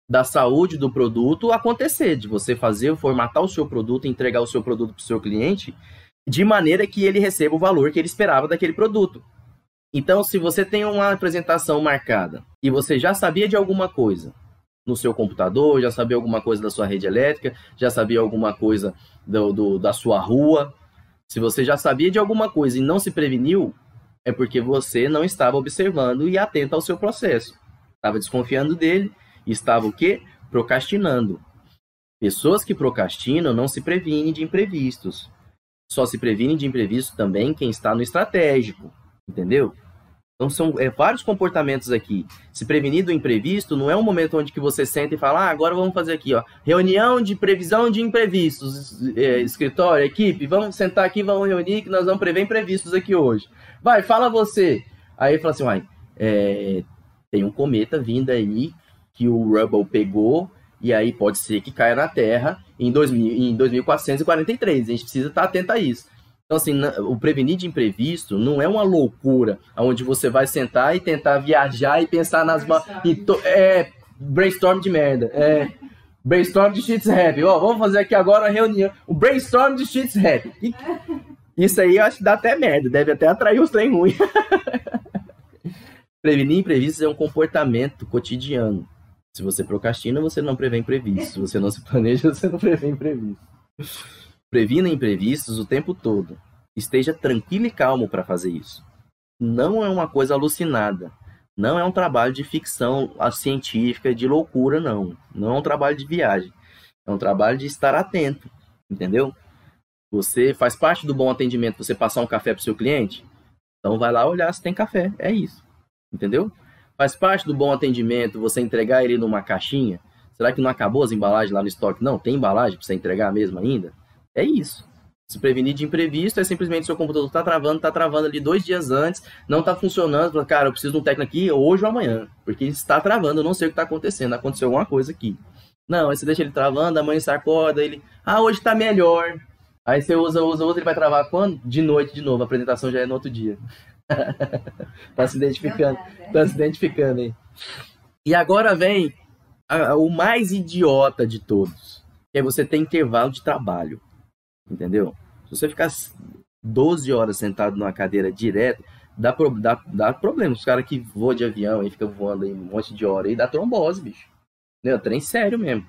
da saúde do produto acontecer, de você fazer, formatar o seu produto, entregar o seu produto para o seu cliente de maneira que ele receba o valor que ele esperava daquele produto. Então, se você tem uma apresentação marcada e você já sabia de alguma coisa no seu computador, já sabia alguma coisa da sua rede elétrica, já sabia alguma coisa do, do, da sua rua, se você já sabia de alguma coisa e não se preveniu, é porque você não estava observando e atento ao seu processo. Estava desconfiando dele estava o quê? Procrastinando. Pessoas que procrastinam não se previnem de imprevistos. Só se previne de imprevisto também quem está no estratégico, entendeu? Então são é, vários comportamentos aqui. Se prevenir do imprevisto não é um momento onde que você senta e fala, ah, agora vamos fazer aqui, ó, reunião de previsão de imprevistos, é, escritório, equipe, vamos sentar aqui, vamos reunir que nós vamos prever imprevistos aqui hoje. Vai, fala você. Aí fala assim, uai, é, tem um cometa vindo aí que o Rubble pegou e aí pode ser que caia na Terra em, 2000, em 2443. A gente precisa estar atento a isso. Então, assim, o prevenir de imprevisto não é uma loucura, onde você vai sentar e tentar viajar e pensar nas... To... É, brainstorm de merda. É, brainstorm de shit's happy. Ó, vamos fazer aqui agora uma reunião. O brainstorm de shit's. E <laughs> isso aí eu acho que dá até merda, deve até atrair os trem ruins. <laughs> Prevenir imprevistos é um comportamento cotidiano. Se você procrastina, você não prevê imprevistos. Se você não se planeja, <laughs> você não prevê imprevistos. Previna imprevistos o tempo todo. Esteja tranquilo e calmo para fazer isso. Não é uma coisa alucinada. Não é um trabalho de ficção científica, de loucura, não. Não é um trabalho de viagem. É um trabalho de estar atento, entendeu? Você faz parte do bom atendimento você passar um café para o seu cliente? Então vai lá olhar se tem café. É isso. Entendeu? Faz parte do bom atendimento você entregar ele numa caixinha? Será que não acabou as embalagens lá no estoque? Não, tem embalagem para você entregar mesmo ainda? É isso. Se prevenir de imprevisto é simplesmente seu computador está travando, está travando ali dois dias antes, não está funcionando. Cara, eu preciso de um técnico aqui hoje ou amanhã, porque está travando, eu não sei o que está acontecendo, aconteceu alguma coisa aqui. Não, aí você deixa ele travando, amanhã você acorda, ele, ah, hoje está melhor. Aí você usa, usa, usa, ele vai travar quando? De noite de novo, a apresentação já é no outro dia. Tá se identificando, tá se identificando aí. E agora vem a, a, o mais idiota de todos, que é você ter intervalo de trabalho, entendeu? Se você ficar 12 horas sentado numa cadeira direto, dá, pro, dá, dá problema. Os caras que voam de avião e ficam voando aí um monte de hora aí, dá trombose, bicho. Entendeu? Trem sério mesmo.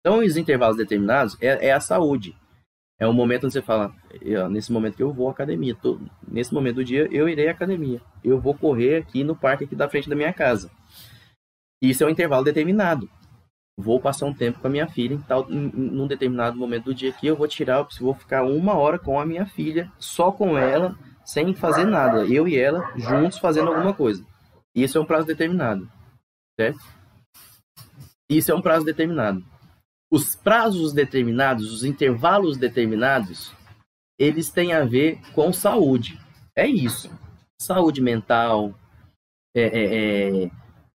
Então, os intervalos determinados é, é a saúde. É um momento onde você fala, nesse momento que eu vou à academia, tô, nesse momento do dia eu irei à academia. Eu vou correr aqui no parque aqui da frente da minha casa. Isso é um intervalo determinado. Vou passar um tempo com a minha filha em tal, em, num determinado momento do dia aqui, eu vou tirar, vou ficar uma hora com a minha filha, só com ela, sem fazer nada. Eu e ela juntos fazendo alguma coisa. Isso é um prazo determinado, certo? Isso é um prazo determinado os prazos determinados, os intervalos determinados, eles têm a ver com saúde. É isso. Saúde mental, é, é, é,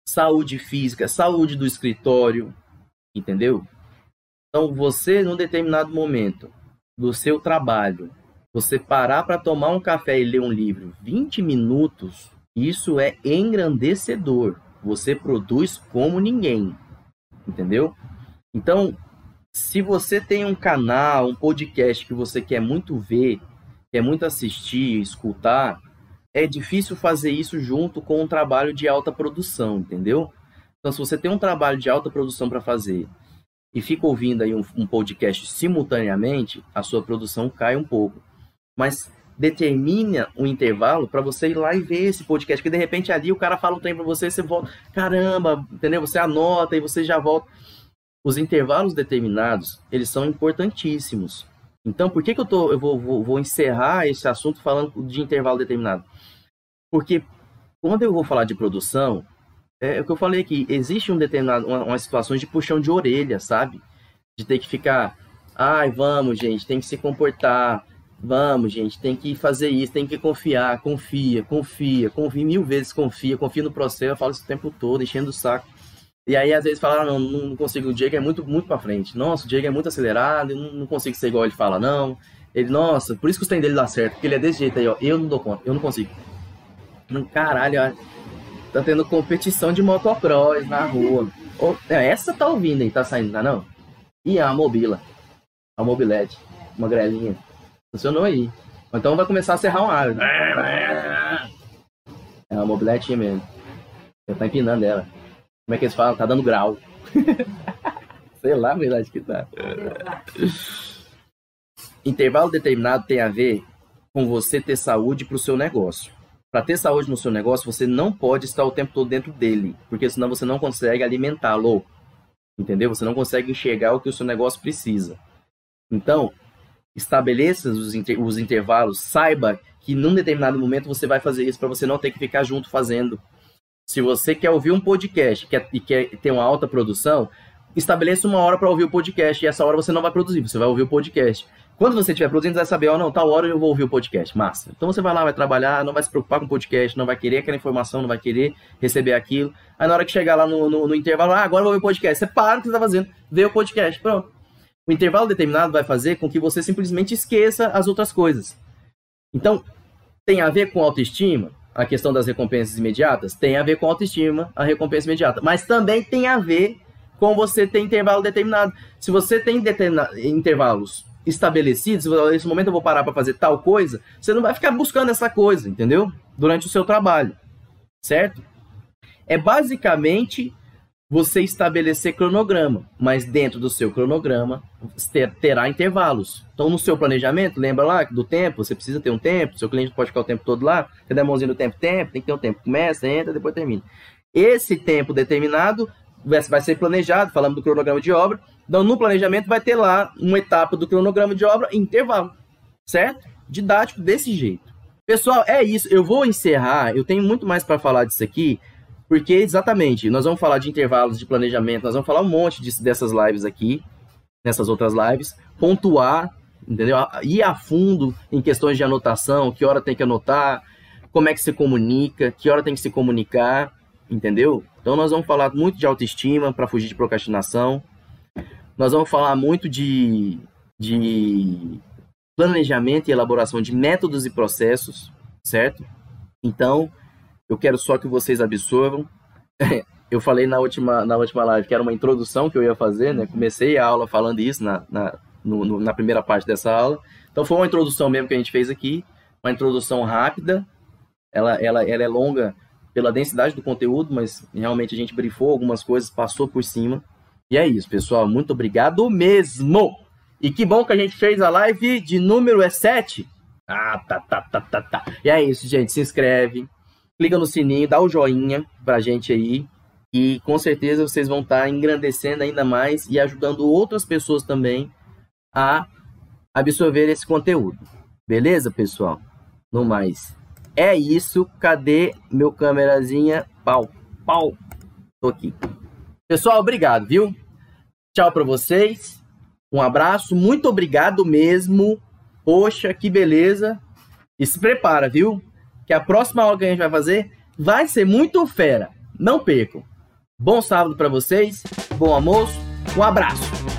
saúde física, saúde do escritório, entendeu? Então, você, num determinado momento do seu trabalho, você parar para tomar um café e ler um livro 20 minutos, isso é engrandecedor. Você produz como ninguém, entendeu? Então, se você tem um canal, um podcast que você quer muito ver, quer muito assistir, escutar, é difícil fazer isso junto com um trabalho de alta produção, entendeu? Então, se você tem um trabalho de alta produção para fazer e fica ouvindo aí um, um, podcast simultaneamente, a sua produção cai um pouco. Mas determina um intervalo para você ir lá e ver esse podcast, que de repente ali o cara fala um tempo para você, você volta, caramba, entendeu? Você anota e você já volta. Os intervalos determinados, eles são importantíssimos. Então, por que, que eu, tô, eu vou, vou, vou encerrar esse assunto falando de intervalo determinado? Porque quando eu vou falar de produção, é, é o que eu falei aqui, existe um determinado, uma, umas situações de puxão de orelha, sabe? De ter que ficar, ai, vamos, gente, tem que se comportar, vamos, gente, tem que fazer isso, tem que confiar, confia, confia, confia, mil vezes confia, confia no processo, eu falo isso o tempo todo, enchendo o saco. E aí, às vezes, falaram, ah, não, não consigo, o Diego é muito, muito pra frente. Nossa, o Diego é muito acelerado, eu não, consigo ser igual ele fala, não. Ele, nossa, por isso que o trem dele dá certo, porque ele é desse jeito aí, ó. Eu não dou conta, eu não consigo. Caralho, tá tendo competição de motocross na rua. Essa tá ouvindo aí, tá saindo, tá não? E a mobila, a mobilete, uma grelinha. Funcionou aí. Então vai começar a serrar um ar. É uma mobilete mesmo. Eu tá empinando ela. Como é que eles falam? Tá dando grau. <laughs> Sei lá a verdade que tá. Intervalo determinado tem a ver com você ter saúde para o seu negócio. Para ter saúde no seu negócio, você não pode estar o tempo todo dentro dele, porque senão você não consegue alimentá-lo. Entendeu? Você não consegue enxergar o que o seu negócio precisa. Então, estabeleça os, inter os intervalos, saiba que num determinado momento você vai fazer isso para você não ter que ficar junto fazendo. Se você quer ouvir um podcast quer, e quer ter uma alta produção, estabeleça uma hora para ouvir o podcast e essa hora você não vai produzir, você vai ouvir o podcast. Quando você estiver produzindo, você vai saber, ó, oh, não, tal hora eu vou ouvir o podcast, massa. Então você vai lá, vai trabalhar, não vai se preocupar com o podcast, não vai querer aquela informação, não vai querer receber aquilo. Aí na hora que chegar lá no, no, no intervalo, ah, agora eu vou ouvir o podcast, você para o que você está fazendo, vê o podcast, pronto. O intervalo determinado vai fazer com que você simplesmente esqueça as outras coisas. Então, tem a ver com autoestima? A questão das recompensas imediatas tem a ver com autoestima, a recompensa imediata, mas também tem a ver com você ter intervalo determinado. Se você tem intervalos estabelecidos, nesse momento eu vou parar para fazer tal coisa, você não vai ficar buscando essa coisa, entendeu? Durante o seu trabalho, certo? É basicamente você estabelecer cronograma, mas dentro do seu cronograma ter, terá intervalos. Então, no seu planejamento, lembra lá do tempo, você precisa ter um tempo, seu cliente pode ficar o tempo todo lá, você dá a mãozinha no tempo, tempo, tem que ter um tempo, começa, entra, depois termina. Esse tempo determinado vai ser planejado, falando do cronograma de obra, então no planejamento vai ter lá uma etapa do cronograma de obra intervalo, certo? Didático desse jeito. Pessoal, é isso, eu vou encerrar, eu tenho muito mais para falar disso aqui, porque, exatamente, nós vamos falar de intervalos de planejamento, nós vamos falar um monte dessas lives aqui, nessas outras lives, pontuar, entendeu? Ir a fundo em questões de anotação, que hora tem que anotar, como é que se comunica, que hora tem que se comunicar, entendeu? Então nós vamos falar muito de autoestima para fugir de procrastinação. Nós vamos falar muito de, de planejamento e elaboração de métodos e processos, certo? Então, eu quero só que vocês absorvam. <laughs> eu falei na última, na última live que era uma introdução que eu ia fazer, né? Comecei a aula falando isso na, na, no, no, na primeira parte dessa aula. Então foi uma introdução mesmo que a gente fez aqui, uma introdução rápida. Ela, ela, ela é longa pela densidade do conteúdo, mas realmente a gente brifou algumas coisas, passou por cima. E é isso, pessoal. Muito obrigado mesmo! E que bom que a gente fez a live de número é 7. Ah, tá, tá, tá, tá, tá. E é isso, gente. Se inscreve, clica no sininho, dá o joinha pra gente aí. E com certeza vocês vão estar tá engrandecendo ainda mais e ajudando outras pessoas também a absorver esse conteúdo. Beleza, pessoal? No mais. É isso. Cadê meu câmerazinha? Pau, pau. Tô aqui. Pessoal, obrigado, viu? Tchau para vocês. Um abraço. Muito obrigado mesmo. Poxa, que beleza. E se prepara, viu? Que a próxima aula que a gente vai fazer vai ser muito fera. Não percam. Bom sábado para vocês, bom almoço, um abraço.